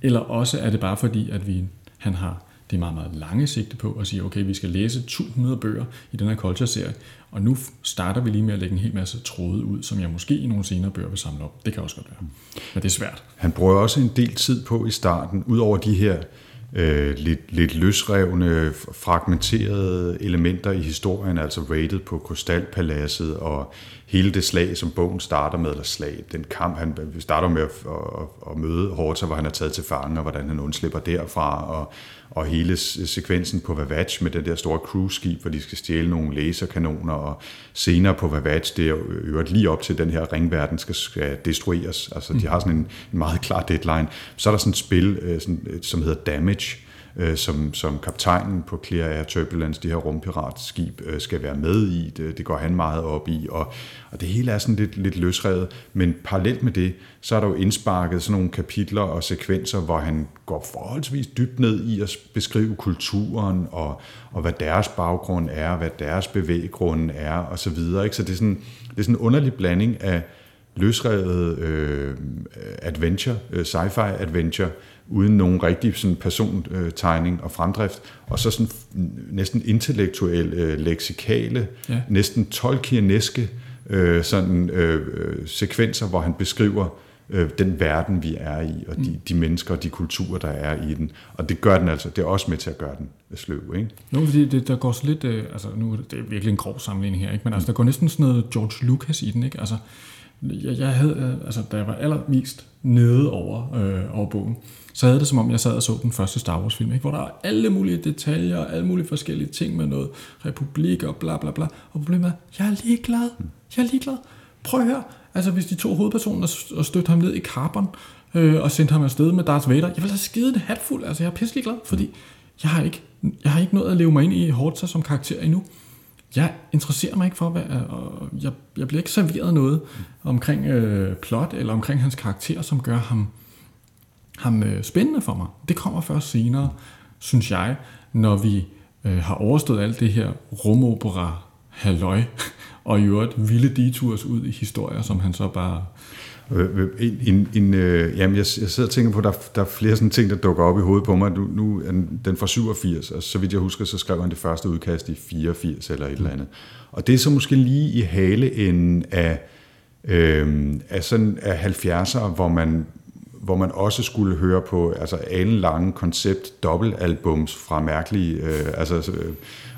Eller også er det bare fordi, at vi, han har det er meget, meget lange sigte på at sige, okay, vi skal læse 200 bøger i den her culture-serie, og nu starter vi lige med at lægge en hel masse tråde ud, som jeg måske i nogle senere bøger vil samle op. Det kan også godt være. Men det er svært. Han bruger også en del tid på i starten, ud over de her øh, lidt, lidt løsrevne, fragmenterede elementer i historien, altså rated på Krystalpaladset og hele det slag, som bogen starter med, eller slag, den kamp, han starter med at, at, at møde Horta, hvor han er taget til fange, og hvordan han undslipper derfra, og, og hele sekvensen på Vavage med den der store cruise-skib, hvor de skal stjæle nogle laserkanoner, og senere på Vavage, det er jo lige op til den her ringverden skal, skal destrueres. Altså, de har sådan en, en meget klar deadline. Så er der sådan et spil, øh, sådan, som hedder Damage, øh, som, som kaptajnen på Clear Air Turbulence, det her rumpiratskib, øh, skal være med i. Det, det går han meget op i, og, og det hele er sådan lidt, lidt løsrevet. Men parallelt med det, så er der jo indsparket sådan nogle kapitler og sekvenser, hvor han går forholdsvis dybt ned i at beskrive kulturen, og, og hvad deres baggrund er, hvad deres bevæggrunde er, og så videre. Ikke? Så det er, sådan, det er sådan en underlig blanding af løsrevet øh, adventure, øh, sci-fi adventure, uden nogen rigtig sådan persontegning og fremdrift, og så sådan næsten intellektuelle, øh, leksikale, ja. næsten tolkieneske øh, sådan øh, sekvenser, hvor han beskriver øh, den verden, vi er i, og de, mm. de mennesker og de kulturer, der er i den. Og det gør den altså, det er også med til at gøre den sløv, ikke? Nu, fordi det, der går så lidt, øh, altså nu det er virkelig en grov sammenligning her, ikke? men altså, der går næsten sådan noget George Lucas i den, ikke? Altså, jeg, jeg havde, øh, altså, da jeg var allermest nede over, øh, over bogen, så havde det som om, jeg sad og så den første Star Wars film, ikke? hvor der er alle mulige detaljer, alle mulige forskellige ting med noget republik og bla bla bla. Og problemet er, jeg er ligeglad. Jeg er ligeglad. Prøv at høre. Altså, hvis de to hovedpersoner og støtte ham ned i karbon øh, og sendte ham afsted med Darth Vader, jeg vil have skide det hatfuld. Altså, jeg er pisselig glad, fordi jeg har ikke, jeg har ikke noget at leve mig ind i Horta som karakter endnu jeg interesserer mig ikke for, hvad, og jeg, jeg bliver ikke serveret noget omkring øh, plot eller omkring hans karakter, som gør ham, ham øh, spændende for mig. Det kommer først senere, synes jeg, når vi øh, har overstået alt det her rumopera halløj, og i øvrigt vilde detours ud i historier, som han så bare Øh, øh en, en, en, øh, jamen jeg, jeg sidder og tænker på, at der, der er flere sådan ting, der dukker op i hovedet på mig. Nu, nu er den fra 87, og så vidt jeg husker, så skrev han det første udkast i 84 eller et eller andet. Og det er så måske lige i haleenden af, øh, af, sådan, af 70'er, hvor man, hvor man også skulle høre på altså lange koncept dobbeltalbums fra mærkelige, øh, altså øh,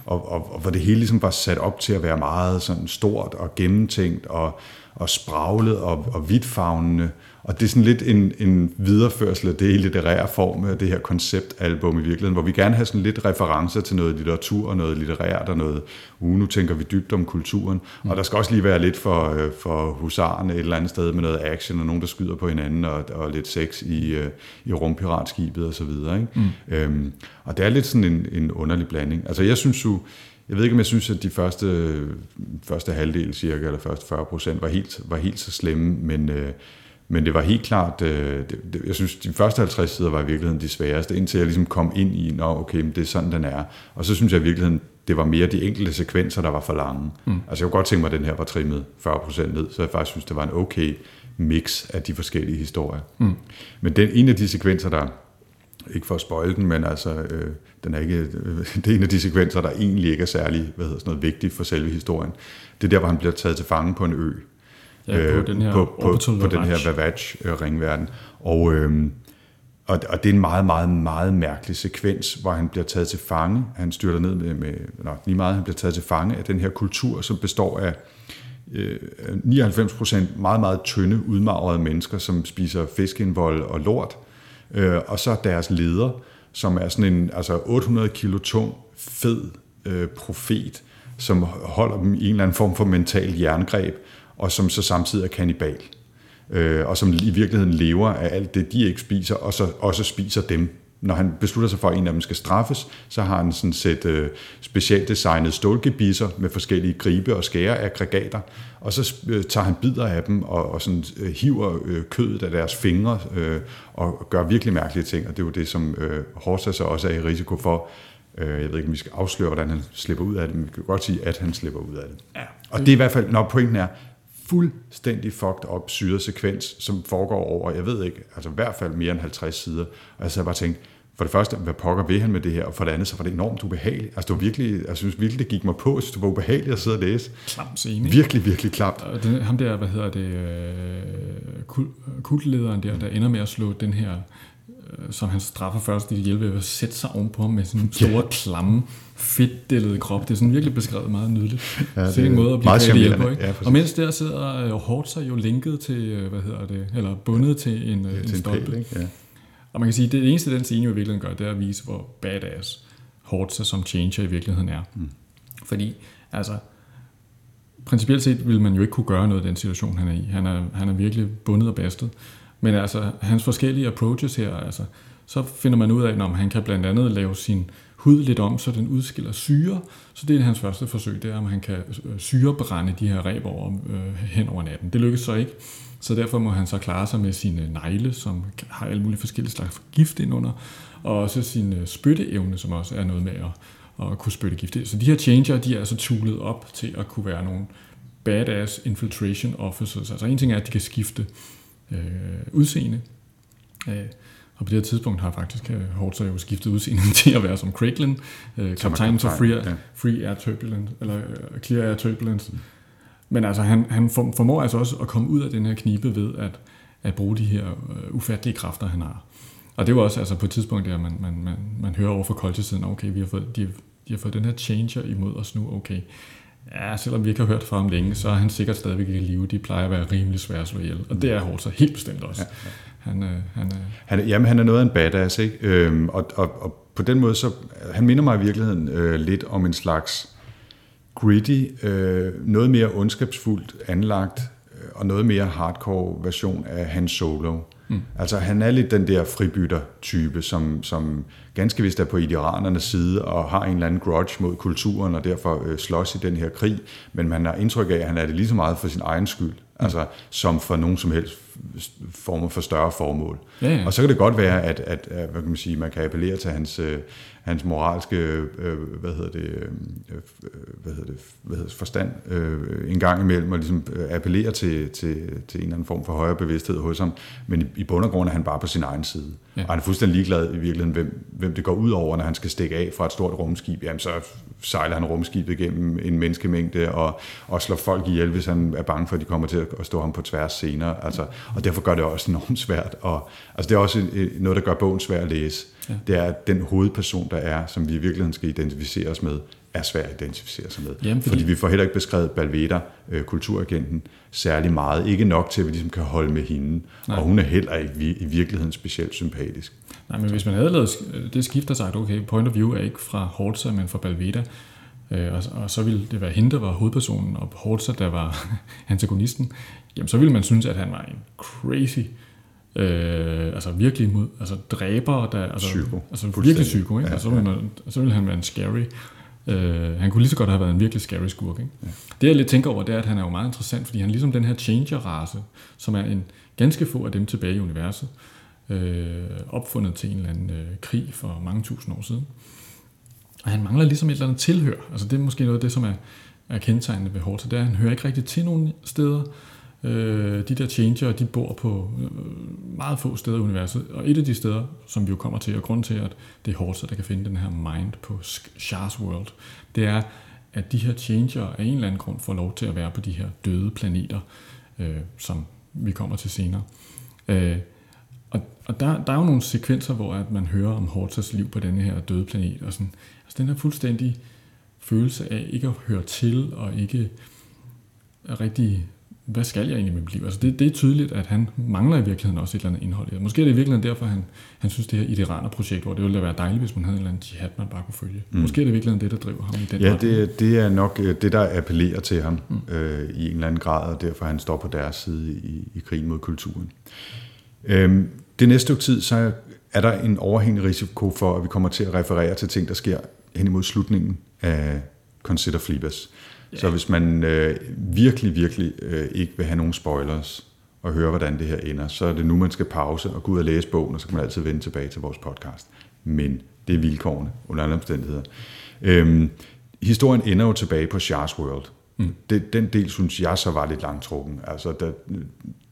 og, og, og hvor det hele ligesom var sat op til at være meget sådan stort og gennemtænkt og, og spraglet og, og vidtfavnende. Og det er sådan lidt en, en videreførsel af det i litterær form af det her konceptalbum i virkeligheden, hvor vi gerne har sådan lidt referencer til noget litteratur og noget litterært og noget, uh, nu tænker vi dybt om kulturen. Mm. Og der skal også lige være lidt for, øh, for husarerne et eller andet sted med noget action og nogen, der skyder på hinanden og, og lidt sex i, øh, i rumpiratskibet og så videre. Ikke? Mm. Øhm, og det er lidt sådan en, en underlig blanding. Altså jeg synes jo, jeg ved ikke, om jeg synes, at de første, første halvdel cirka, eller første 40 procent, var helt, var helt så slemme, men, øh, men det var helt klart, øh, det, det, jeg synes, de første 50 sider var i virkeligheden de sværeste, indtil jeg ligesom kom ind i, nå okay, det er sådan, den er. Og så synes jeg i virkeligheden, det var mere de enkelte sekvenser, der var for lange. Mm. Altså jeg kunne godt tænke mig, at den her var trimmet 40 procent ned, så jeg faktisk synes, det var en okay mix af de forskellige historier. Mm. Men den ene af de sekvenser, der, ikke for at spoil den, men altså, øh, den er ikke, øh, det er en af de sekvenser, der egentlig ikke er særlig hvad hedder sådan noget, vigtigt for selve historien. Det er der, hvor han bliver taget til fange på en ø. Ja, på, øh, den her på, på, på den her Vavage-ringverden. Og, øh, og, og det er en meget, meget, meget mærkelig sekvens, hvor han bliver taget til fange. Han styrter ned med, med nå, lige meget, han bliver taget til fange af den her kultur, som består af øh, 99 procent meget, meget tynde, udmagrede mennesker, som spiser fiskeindvold og lort. Øh, og så deres leder, som er sådan en altså 800 kilo tung, fed øh, profet, som holder dem i en eller anden form for mental jerngreb, og som så samtidig er kannibal. Øh, og som i virkeligheden lever af alt det, de ikke spiser, og så også spiser dem. Når han beslutter sig for, at en af dem skal straffes, så har han sådan set øh, specielt designet stålgebisser med forskellige gribe- og skæreaggregater, og så øh, tager han bidder af dem og, og sådan, øh, hiver øh, kødet af deres fingre øh, og gør virkelig mærkelige ting, og det er jo det, som øh, Horsa så også er i risiko for. Øh, jeg ved ikke, om vi skal afsløre, hvordan han slipper ud af det, men vi kan godt sige, at han slipper ud af det. Ja. Og det er i hvert fald, når pointen er, fuldstændig fucked up syret sekvens, som foregår over, jeg ved ikke, altså i hvert fald mere end 50 sider. Og jeg så bare tænkt, for det første, hvad pokker vil han med det her, og for det andet, så var det enormt ubehageligt. Altså, det var virkelig, jeg synes virkelig, det gik mig på, så det var ubehageligt at sidde og læse. Klam scene. Virkelig, virkelig klamt. Og den, ham der, hvad hedder det, øh, kultlederen der, der ender med at slå den her som han straffer først i hjælp ved at sætte sig ovenpå ham med sådan en store, yeah. klamme, fedtdællede krop. Det er sådan virkelig beskrevet meget nydeligt. Ja, det er en måde at blive taget hjælp på. Ikke? Ja, og mens der sidder Hårdt sig jo linket til, uh, hvad hedder det, eller bundet til en, ja, en stolpe. Ja. Og man kan sige, at det eneste, den scene jo i virkeligheden gør, det er at vise, hvor badass Hårdt som changer i virkeligheden er. Mm. Fordi, altså, principielt set vil man jo ikke kunne gøre noget i den situation, han er i. Han er, han er virkelig bundet og bastet. Men altså, hans forskellige approaches her, altså, så finder man ud af, at han kan blandt andet lave sin hud lidt om, så den udskiller syre. Så det er hans første forsøg, det er, om han kan øh, øh, syrebrænde de her reb over, øh, hen over natten. Det lykkes så ikke, så derfor må han så klare sig med sine negle, som har alle mulige forskellige slags gift indunder, og også sin øh, spytteevne, som også er noget med at, at kunne spytte gift. Så de her changer, de er altså tulet op til at kunne være nogle badass infiltration officers. Altså en ting er, at de kan skifte øh, udseende. Øh, og på det her tidspunkt har faktisk øh, Hortzer jo skiftet udseende til at være som Craiglin, øh, kaptajnen for Free, ja. Free Air Turbulence, eller uh, Clear Air Turbulence. Mm. Men altså, han, han formår altså også at komme ud af den her knibe ved at, at bruge de her uh, ufattelige kræfter, han har. Og det var også altså, på et tidspunkt, der man, man, man, man hører over for Colchester, okay, vi har fået, de, de har fået den her changer imod os nu, okay. Ja, selvom vi ikke har hørt fra ham længe, så er han sikkert stadigvæk i live. De plejer at være rimelig svære at slå ihjel. Og det er hårdt så helt bestemt også. Ja, ja. Han, øh, han, øh... han, jamen, han er noget af en badass, ikke? Øhm, og, og, og på den måde, så han minder mig i virkeligheden øh, lidt om en slags gritty, øh, noget mere ondskabsfuldt anlagt, øh, og noget mere hardcore version af hans Solo. Mm. Altså han er lidt den der fribytter-type, som, som ganske vist er på idealernes side og har en eller anden grudge mod kulturen og derfor øh, slås i den her krig, men man har indtryk af, at han er det lige så meget for sin egen skyld, mm. altså som for nogen som helst former for større formål. Ja, ja. Og så kan det godt være, at, at, at hvad kan man, sige, man kan appellere til hans, øh, hans moralske øh, hvad hedder det, øh, hvad hedder det, hvad hedder det, forstand øh, en gang imellem, og ligesom øh, appellere til, til, til en eller anden form for højere bevidsthed hos ham. Men i, i bund og grund er han bare på sin egen side. Ja. Og han er fuldstændig ligeglad i virkeligheden, hvem, hvem det går ud over, når han skal stikke af fra et stort rumskib. Jamen så sejler han rumskibet igennem en menneskemængde og, og slår folk ihjel, hvis han er bange for, at de kommer til at stå ham på tværs senere. Altså, og derfor gør det også enormt svært. Og, altså det er også noget, der gør bogen svær at læse. Ja. Det er, at den hovedperson, der er, som vi i virkeligheden skal identificere os med, er svært at identificere sig med. Jamen, fordi... fordi- vi får heller ikke beskrevet Balveda, øh, kulturagenten, særlig meget. Ikke nok til, at vi ligesom kan holde med hende. Nej. Og hun er heller ikke vi- i virkeligheden specielt sympatisk. Nej, men hvis man havde lavet det skift og sagt, okay, point of view er ikke fra Hortza, men fra Balveda, øh, og, og så ville det være hende, der var hovedpersonen, og Hortza, der var antagonisten, jamen så ville man synes, at han var en crazy, øh, altså virkelig mod, altså dræber, der, altså, Psyko. altså virkelig psyko, ikke? Ja, og så ville, man, så ville han være en scary, øh, han kunne lige så godt have været en virkelig scary skurk, ikke? Ja. Det jeg lidt tænker over, det er, at han er jo meget interessant, fordi han er ligesom den her changer-race, som er en ganske få af dem tilbage i universet, øh, opfundet til en eller anden øh, krig for mange tusind år siden. Og han mangler ligesom et eller andet tilhør. Altså det er måske noget af det, som er, er kendetegnende ved Horta, det er, at han hører ikke rigtig til nogen steder. Øh, de der changer, de bor på øh, meget få steder i universet, og et af de steder, som vi jo kommer til, og grund til, at det er Horta, der kan finde den her mind på Shars World, det er, at de her changer af en eller anden grund får lov til at være på de her døde planeter, øh, som vi kommer til senere. Øh, og, og der, der er jo nogle sekvenser, hvor at man hører om Hortas liv på denne her døde planet, og sådan, altså den her fuldstændig følelse af ikke at høre til, og ikke er rigtig, hvad skal jeg egentlig med mit liv? Altså det, det er tydeligt, at han mangler i virkeligheden også et eller andet indhold. Måske er det i virkeligheden derfor, han, han synes, det her Idiraner-projekt, hvor det ville da være dejligt, hvis man havde en eller anden jihad, man bare kunne følge. Mm. Måske er det i virkeligheden det, der driver ham i den Ja, retning. det, det er nok øh, det, der appellerer til ham mm. øh, i en eller anden grad, og derfor han står på deres side i, i krigen mod kulturen. Øhm, det næste stykke tid, så er der en overhængende risiko for, at vi kommer til at referere til ting, der sker hen imod slutningen af Consider Flibas. Yeah. Så hvis man øh, virkelig, virkelig øh, ikke vil have nogen spoilers og høre, hvordan det her ender, så er det nu, man skal pause og gå ud og læse bogen, og så kan man altid vende tilbage til vores podcast. Men det er vilkårene under alle omstændigheder. Øhm, historien ender jo tilbage på Shars World. Mm. Det, den del synes jeg så var lidt langtrukken. Altså, der,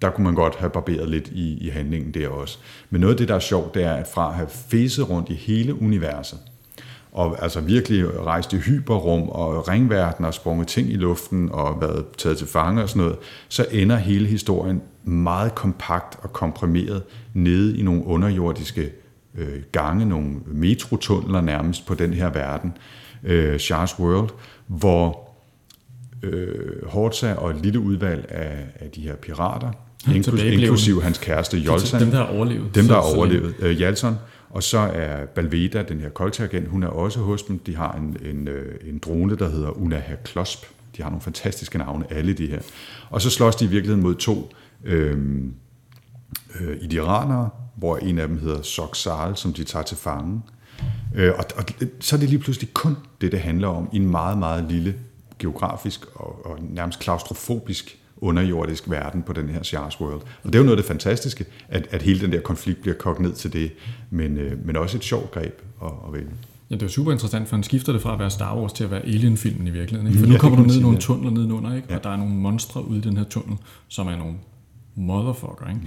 der kunne man godt have barberet lidt i, i handlingen der også. Men noget af det, der er sjovt, det er, at fra at have fæset rundt i hele universet, og altså virkelig rejst i hyperrum og ringverden og sprunget ting i luften og været taget til fange og sådan noget, så ender hele historien meget kompakt og komprimeret nede i nogle underjordiske øh, gange, nogle metrotunneler nærmest på den her verden, øh, Shars World, hvor øh, Horta og et lille udvalg af, af de her pirater, inklusive hans kæreste Jolsan, Dem, der har overlevet. dem, der har overlevet, øh, Jalson, og så er Balveda, den her koldtagent, hun er også hos dem. De har en, en, øh, en drone, der hedder Unaha Klosp. De har nogle fantastiske navne, alle de her. Og så slås de i virkeligheden mod to øhm, øh, øh, iranere, hvor en af dem hedder Soksal, som de tager til fange. Øh, og, og så er det lige pludselig kun det, det handler om, i en meget, meget lille geografisk og, og nærmest klaustrofobisk underjordisk verden på den her Shars World. Og det er jo noget af det fantastiske, at, at hele den der konflikt bliver kogt ned til det, men, øh, men også et sjovt greb at, at vælge. Ja, det er super interessant, for han skifter det fra at være Star Wars til at være Alien-filmen i virkeligheden. Ikke? For Ja, nu det kommer du ned i nogle ja. tunneler nedenunder, ikke? Ja. og der er nogle monstre ude i den her tunnel, som er nogle motherfucker. Ikke?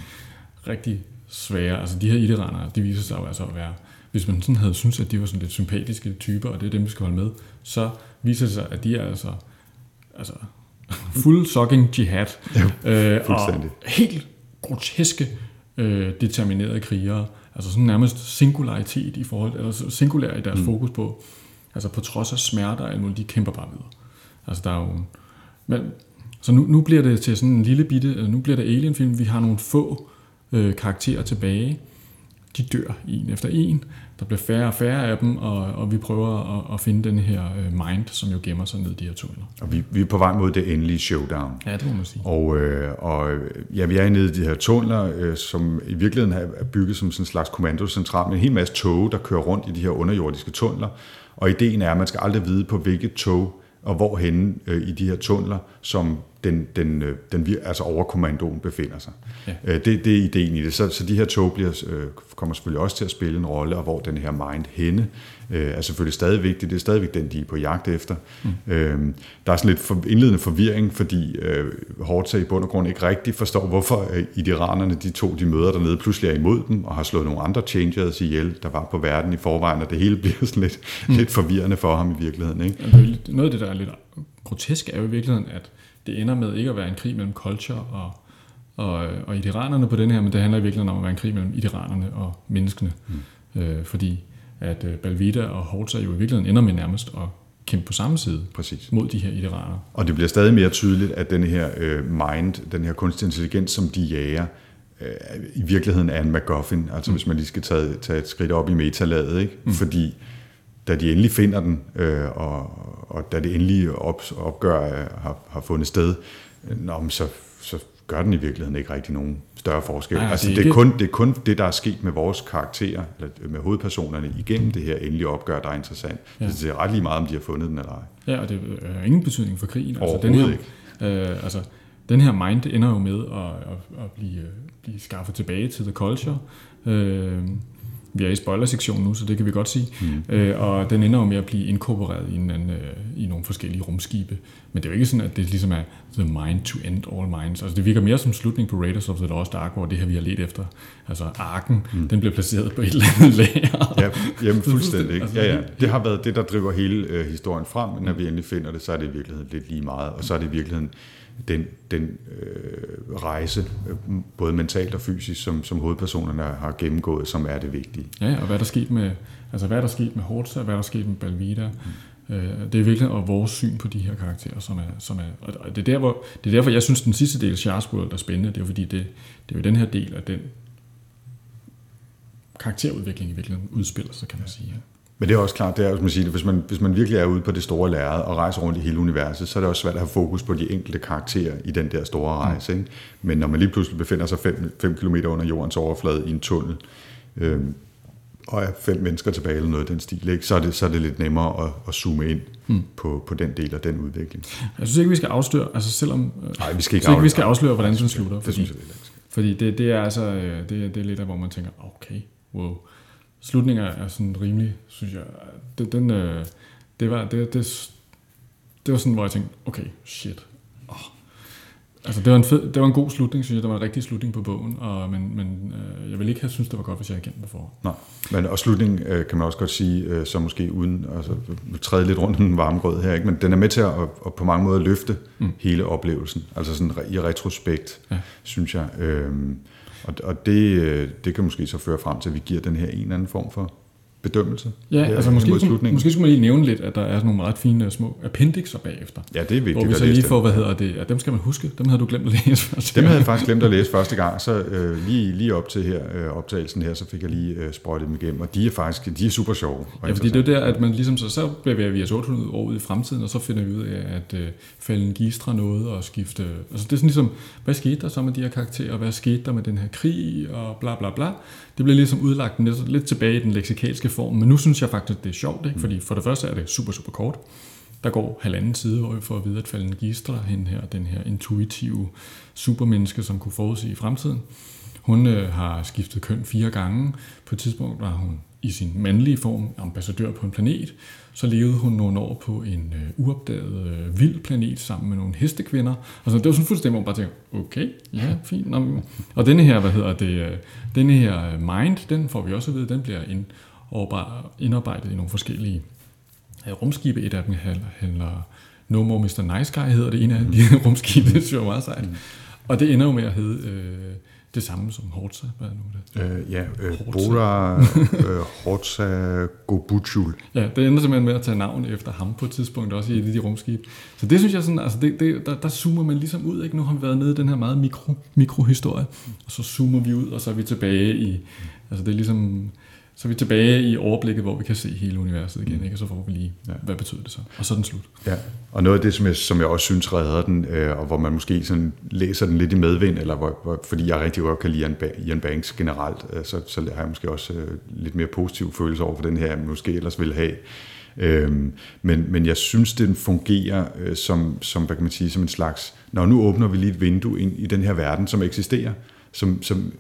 Rigtig svære. Altså de her ideraner, de viser sig jo altså at være, hvis man sådan havde syntes, at de var sådan lidt sympatiske typer, og det er dem, vi skal holde med, så viser det sig, at de er altså, altså full sucking jihad. øh, og helt groteske, øh, determinerede krigere. Altså sådan nærmest singularitet i forhold, eller singulær i deres mm. fokus på, altså på trods af smerter og alt muligt, de kæmper bare videre. Altså der er jo, men, så nu, nu bliver det til sådan en lille bitte, nu bliver det Alien-film, vi har nogle få øh, karakterer tilbage, de dør en efter en, der bliver færre og færre af dem, og, og vi prøver at, at finde den her øh, mind, som jo gemmer sig ned i de her tunneler. Og vi, vi er på vej mod det endelige showdown. Ja, det må man sige. Og, øh, og ja, vi er nede i de her tunneler, øh, som i virkeligheden er bygget som sådan en slags kommandocentral, med en hel masse tog, der kører rundt i de her underjordiske tunneler. Og ideen er, at man skal aldrig vide på hvilket tog og hvorhenne øh, i de her tunneler, som den, den, øh, den altså overkommandoen befinder sig. Ja. Øh, det, det er ideen i det. Så, så de her tog bliver, øh, kommer selvfølgelig også til at spille en rolle, og hvor den her mind henne er selvfølgelig stadig vigtig. Det er stadigvæk den, de er på jagt efter. Mm. Øh, der er sådan lidt indledende forvirring, fordi Horta i bund og grund ikke rigtig forstår, hvorfor idiranerne, de to, de møder dernede, pludselig er imod dem, og har slået nogle andre changers ihjel, der var på verden i forvejen, og det hele bliver sådan lidt, mm. lidt forvirrende for ham i virkeligheden. Ikke? Lidt- Noget af det, der er lidt grotesk, er jo i virkeligheden, at det ender med ikke at være en krig mellem culture og, og, og idiranerne på den her, men det handler i virkeligheden om at være en krig mellem idiranerne og menneskene. Mm. Øh, fordi at øh, Balvita og Horta jo i virkeligheden ender med nærmest at kæmpe på samme side Præcis. mod de her itterater. Og det bliver stadig mere tydeligt, at den her øh, mind, den her kunstig intelligens, som de jager, øh, i virkeligheden er en MacGuffin. Altså mm. hvis man lige skal tage, tage et skridt op i metalaget, ikke? Mm. Fordi da de endelig finder den, øh, og, og da det endelig op, opgør øh, har, har fundet sted, øh, nå, så, så gør den i virkeligheden ikke rigtig nogen større forskel. Nej, altså, det er det, er ikke- kun, det er kun det, der er sket med vores karakterer, eller med hovedpersonerne igennem det her endelige opgør, der er interessant. Ja. Så det er ret lige meget, om de har fundet den eller ej. Ja, og det øh, har ingen betydning for krigen. Altså, den her, Øh, altså, den her mind ender jo med at, at, at blive, øh, blive skaffet tilbage til The Culture. Øh, vi er i spoilersektionen nu, så det kan vi godt sige. Mm. Øh, og den ender jo med at blive inkorporeret i, en, anden, øh, i nogle forskellige rumskibe. Men det er jo ikke sådan, at det ligesom er the mind to end all minds. Altså det virker mere som slutning på Raiders of the Lost Ark, hvor det her vi har let efter. Altså arken, mm. den bliver placeret på et eller andet lager. Ja, jamen fuldstændig. Altså, Ja, ja. Det har været det, der driver hele øh, historien frem, men når vi endelig finder det, så er det i virkeligheden lidt lige meget. Og så er det i virkeligheden den, den øh, rejse, øh, både mentalt og fysisk, som, som hovedpersonerne har gennemgået, som er det vigtige. Ja, og hvad er der sket med, altså hvad er der sket med Horta, hvad er der sket med Balvida? Mm. Øh, det er virkelig og vores syn på de her karakterer, som er, som er og det er, der, hvor, det er derfor, jeg synes, den sidste del af Charles World er spændende. Det er fordi, det, det er jo den her del af den karakterudvikling i virkeligheden udspiller sig, kan man sige. Ja. Men det er også klart, det er, hvis man, siger det, hvis, man, hvis man virkelig er ude på det store lærred og rejser rundt i hele universet, så er det også svært at have fokus på de enkelte karakterer i den der store rejse. Ikke? Men når man lige pludselig befinder sig 5 km under jordens overflade i en tunnel, øh, og er fem mennesker tilbage eller noget af den stil, ikke? Så, er det, så er det lidt nemmere at, at zoome ind mm. på, på den del af den udvikling. Jeg synes ikke, vi skal afsløre, altså selvom... Nej, vi skal ikke ikke, vi skal afsløre- hvordan den slutter. Det Fordi, synes jeg ikke. Fordi det, det er altså, øh, det, det er lidt af, hvor man tænker, okay, wow. Slutninger er sådan rimelig, synes jeg, det, den, øh, det, var, det, det, det var sådan, hvor jeg tænkte, okay, shit. Altså, det var, en fed, det var en god slutning, synes jeg. Det var en rigtig slutning på bogen, og, men, men øh, jeg ville ikke have synes det var godt, hvis jeg havde kendt den forhånd. Nej, men og slutningen øh, kan man også godt sige, øh, så måske uden altså, træde lidt rundt i den varme grød her, ikke? men den er med til at, at på mange måder løfte mm. hele oplevelsen, altså sådan i retrospekt, ja. Synes jeg. Øhm, og og det, øh, det kan måske så føre frem til, at vi giver den her en eller anden form for bedømmelse. Ja, her altså måske, skulle, måske skulle man lige nævne lidt, at der er sådan nogle ret fine øh, små appendixer bagefter. Ja, det er vigtigt Hvor vi at så lige får, hvad hedder det, ja, dem skal man huske, dem havde du glemt at læse først. Dem havde jeg faktisk glemt at læse første gang, så øh, lige, lige op til her, øh, optagelsen her, så fik jeg lige øh, sprøjtet dem igennem, og de er faktisk de er super sjove. og Ja, fordi det er der, at man ligesom så, så bevæger vi os 800 år ud i fremtiden, og så finder vi ud af, at øh, Fallen Gistra nåede at skifte... Altså det er sådan ligesom, hvad skete der så med de her karakterer, og hvad skete der med den her krig, og bla bla bla. Det bliver ligesom udlagt lidt, lidt tilbage i den leksikalske form, men nu synes jeg faktisk, det er sjovt, ikke? fordi for det første er det super, super kort. Der går halvanden side, hvor vi får at vide, at Fallen Gistra, hende her, den her intuitive supermenneske, som kunne forudsige fremtiden, hun øh, har skiftet køn fire gange. På et tidspunkt var hun i sin mandlige form ambassadør på en planet. Så levede hun nogle år på en øh, uopdaget øh, vild planet sammen med nogle hestekvinder. Altså, det var sådan fuldstændig, hvor man bare tænker, okay, ja, fint. Nå, og denne her, hvad hedder det, øh, denne her øh, mind, den får vi også at vide, den bliver ind, indarbejdet i nogle forskellige øh, rumskibe. Et af dem handler No More Mr. Nice Guy, hedder det ene af de her rumskibe. Det synes jeg er meget sejt. Og det ender jo med at hedde øh, det samme som Hortza. Hvad er nu det? Øh, ja, øh. Bora øh, Hortza Gobuchul. Ja, det ender simpelthen med at tage navn efter ham på et tidspunkt, også i et af de rumskibe. Så det synes jeg sådan, altså det, det, der, der zoomer man ligesom ud, ikke? Nu har vi været nede i den her meget mikro, mikrohistorie, og så zoomer vi ud, og så er vi tilbage i, altså det er ligesom, så er vi tilbage i overblikket, hvor vi kan se hele universet igen, ikke? Og så får vi lige, Ja. hvad betyder det så? Og så er den slut. Ja, og noget af det, som jeg, som jeg også synes redder den, øh, og hvor man måske sådan læser den lidt i medvind, eller hvor, hvor, fordi jeg rigtig godt kan lide Ian, ba- Ian Banks generelt, øh, så, så har jeg måske også øh, lidt mere positiv følelse over for den her, jeg måske ellers ville have. Øhm, men, men jeg synes, den fungerer øh, som, som, hvad kan man sige, som en slags, når nu åbner vi lige et vindue ind i den her verden, som eksisterer, som, som,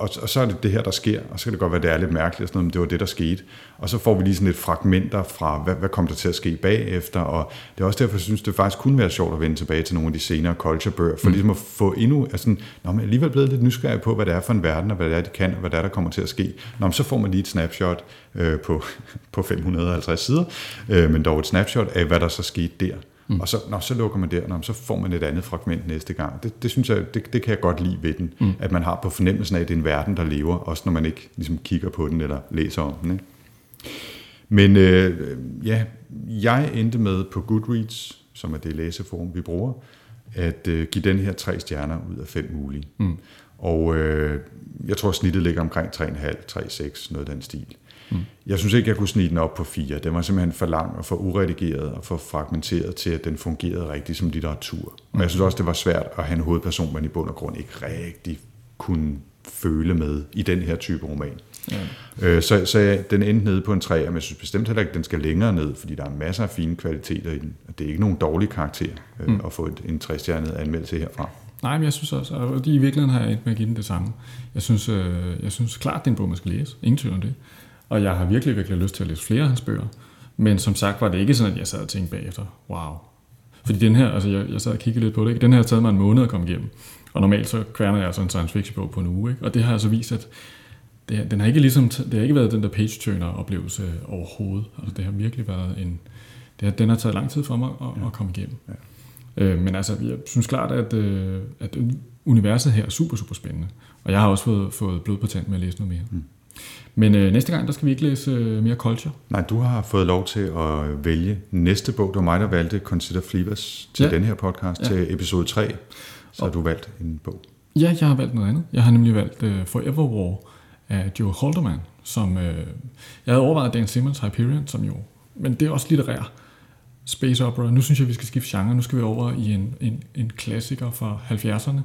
og, og så er det det her, der sker, og så kan det godt være, det er lidt mærkeligt, og sådan noget, men det var det, der skete. Og så får vi lige sådan lidt fragmenter fra, hvad, hvad kom der til at ske bagefter, og det er også derfor, jeg synes, det faktisk kunne være sjovt at vende tilbage til nogle af de senere culture-bøger, for mm. ligesom at få endnu, altså, nå, men alligevel blevet lidt nysgerrig på, hvad det er for en verden, og hvad det er, de kan, og hvad det er, der kommer til at ske. Nå, men så får man lige et snapshot øh, på, på 550 sider, øh, men dog et snapshot af, hvad der så skete der. Mm. Og så, når så lukker man der, når så får man et andet fragment næste gang. Det, det synes jeg, det, det kan jeg godt lide ved den, mm. at man har på fornemmelsen af, at det er en verden, der lever, også når man ikke ligesom kigger på den eller læser om den. Ikke? Men øh, ja, jeg endte med på Goodreads, som er det læseforum, vi bruger, at øh, give den her tre stjerner ud af fem mulige. Mm. Og øh, jeg tror, snittet ligger omkring 3,5, 3,6, noget af den stil. Mm. Jeg synes ikke, jeg kunne snige den op på 4. Den var simpelthen for lang og for uredigeret og for fragmenteret til, at den fungerede rigtigt som litteratur. Mm. Og jeg synes også, det var svært at have en hovedperson, man i bund og grund ikke rigtig kunne føle med i den her type roman. Ja. Øh, så, så ja, den endte nede på en 3, men jeg synes bestemt heller ikke, at den skal længere ned, fordi der er masser af fine kvaliteter i den. Det er ikke nogen dårlig karakter øh, mm. at få et, en 3-stjernet anmeldelse herfra. Nej, men jeg synes også, at i virkeligheden har jeg endt med at give den det samme. Jeg synes, øh, jeg synes klart, det er en bog, man skal læse. Ingen tvivl om det. Og jeg har virkelig, virkelig lyst til at læse flere af hans bøger. Men som sagt var det ikke sådan, at jeg sad og tænkte bagefter, wow. Fordi den her, altså jeg, jeg sad og kiggede lidt på det, ikke? den her har taget mig en måned at komme igennem. Og normalt så kværner jeg sådan en science fiction bog på en uge. Ikke? Og det har altså vist, at det, den har ikke ligesom, det har ikke været den der page-turner oplevelse overhovedet. Altså det har virkelig været en, det har, den har taget lang tid for mig at, ja. at komme igennem. Ja. Øh, men altså, jeg synes klart, at, øh, at universet her er super, super spændende. Og jeg har også fået, fået blod på tand med at læse noget mere. Mm. Men øh, næste gang, der skal vi ikke læse øh, mere culture. Nej, du har fået lov til at vælge næste bog. Det var mig, der valgte Consider Fleabas til ja. den her podcast, ja. til episode 3. Så har du valgt en bog. Ja, jeg har valgt noget andet. Jeg har nemlig valgt uh, Forever War af Joe Haldeman, som uh, jeg havde overvejet Dan Simmons Hyperion, som jo, men det er også litterær space opera. Nu synes jeg, vi skal skifte genre. Nu skal vi over i en, en, en klassiker fra 70'erne,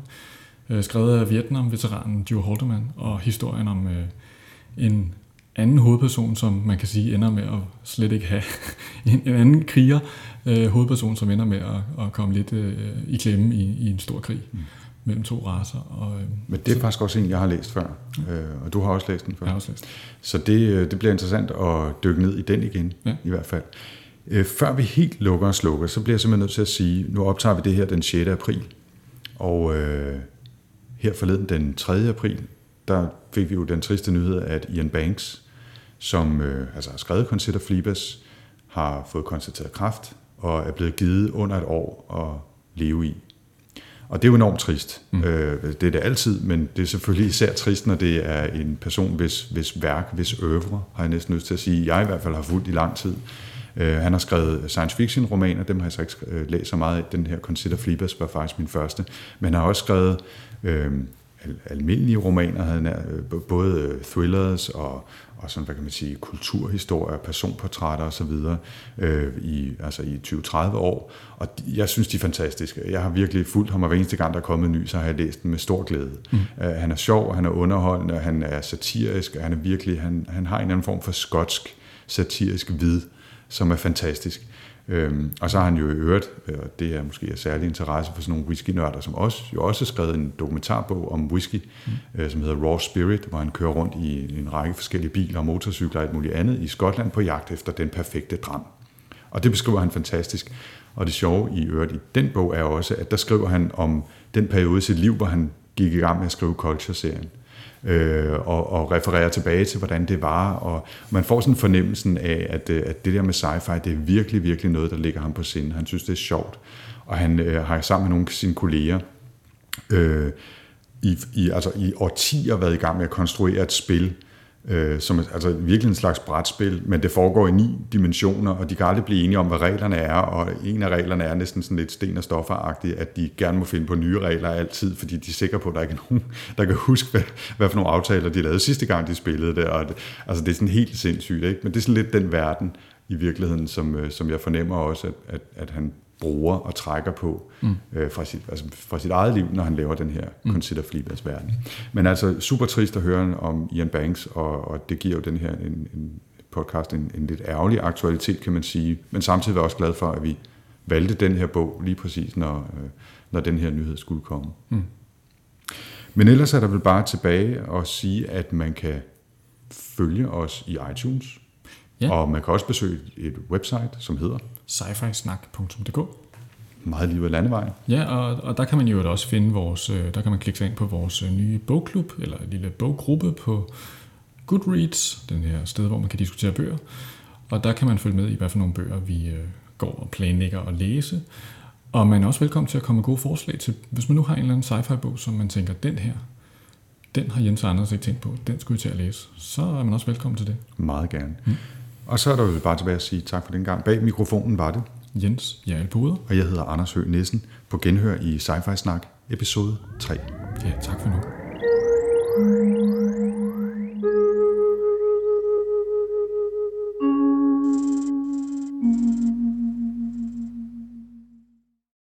uh, skrevet af Vietnam-veteranen Joe Haldeman, og historien om uh, en anden hovedperson, som man kan sige ender med at slet ikke have en, en anden kriger, øh, hovedperson, som ender med at, at komme lidt øh, i klemme i, i en stor krig mm. mellem to raser. Og, øh, Men det er så, faktisk også en, jeg har læst før, øh, og du har også læst den før. Jeg har også læst Så det, øh, det bliver interessant at dykke ned i den igen, ja. i hvert fald. Øh, før vi helt lukker og slukker, så bliver jeg simpelthen nødt til at sige, nu optager vi det her den 6. april, og øh, her forleden den 3. april, der fik vi jo den triste nyhed, at Ian Banks, som øh, altså har skrevet Consider Fleabas, har fået konstateret kræft og er blevet givet under et år at leve i. Og det er jo enormt trist. Mm. Øh, det er det altid, men det er selvfølgelig især trist, når det er en person, hvis, hvis værk, hvis øvre, har jeg næsten lyst til at sige, jeg i hvert fald har fulgt i lang tid. Øh, han har skrevet science fiction romaner, dem har jeg så ikke øh, læst så meget af. Den her Consider Fleabas var faktisk min første. Men han har også skrevet øh, almindelige romaner, havde øh, både øh, thrillers og, og sådan, hvad kan man sige, kulturhistorier, personportrætter osv. Øh, i, altså i 20-30 år. Og jeg synes, de er fantastiske. Jeg har virkelig fulgt ham, og hver eneste gang, der er kommet ny, så har jeg læst dem med stor glæde. Mm. Uh, han er sjov, han er underholdende, han er satirisk, og han er virkelig, han, han har en anden form for skotsk satirisk vid, som er fantastisk. Øhm, og så har han jo i øvrigt, øh, og det er måske af særlig interesse for sådan nogle whisky-nørder, som også, jo også skrevet en dokumentarbog om whisky, mm. øh, som hedder Raw Spirit, hvor han kører rundt i en række forskellige biler og motorcykler og alt muligt andet i Skotland på jagt efter den perfekte dram. Og det beskriver han fantastisk. Og det sjove i øvrigt i den bog er også, at der skriver han om den periode i sit liv, hvor han gik i gang med at skrive Culture-serien øh, og, og refererer tilbage til, hvordan det var. Og man får sådan fornemmelsen af, at, øh, at det der med sci-fi, det er virkelig, virkelig noget, der ligger ham på sinde. Han synes, det er sjovt. Og han øh, har sammen med nogle af sine kolleger øh, i, i, altså i årtier været i gang med at konstruere et spil, øh, som altså virkelig en slags brætspil, men det foregår i ni dimensioner, og de kan aldrig blive enige om, hvad reglerne er, og en af reglerne er næsten sådan lidt sten og stofferagtigt, at de gerne må finde på nye regler altid, fordi de er sikre på, at der ikke er nogen, der kan huske, hvad, hvad for nogle aftaler de lavede sidste gang, de spillede det, og det, altså det er sådan helt sindssygt, ikke? men det er sådan lidt den verden i virkeligheden, som, øh, som jeg fornemmer også, at, at, at han bruger og trækker på mm. øh, fra, sit, altså fra sit eget liv, når han laver den her mm. Consider Fleabas verden. Men altså super trist at høre om Ian Banks, og, og det giver jo den her en, en podcast en, en lidt ærgerlig aktualitet, kan man sige. Men samtidig var jeg også glad for, at vi valgte den her bog lige præcis, når, øh, når den her nyhed skulle komme. Mm. Men ellers er der vel bare tilbage at sige, at man kan følge os i iTunes, Ja. Og man kan også besøge et website, som hedder sci-fi-snak.dk Meget lige ved landevejen. Ja, og, og der kan man jo også finde vores, øh, der kan man klikke sig ind på vores øh, nye bogklub, eller en lille boggruppe på Goodreads, den her sted, hvor man kan diskutere bøger. Og der kan man følge med i, hvad for nogle bøger vi øh, går og planlægger at læse. Og man er også velkommen til at komme med gode forslag til, hvis man nu har en eller anden sci-fi-bog, som man tænker, den her, den har Jens Anders ikke tænkt på, den skulle vi til at læse, så er man også velkommen til det. Meget gerne. Mm. Og så er der jo bare tilbage at sige tak for den gang. Bag mikrofonen var det, Jens Jarlbude. Og jeg hedder Anders Høgh Nissen på Genhør i Sci-Fi Snak, episode 3. Ja, tak for nu.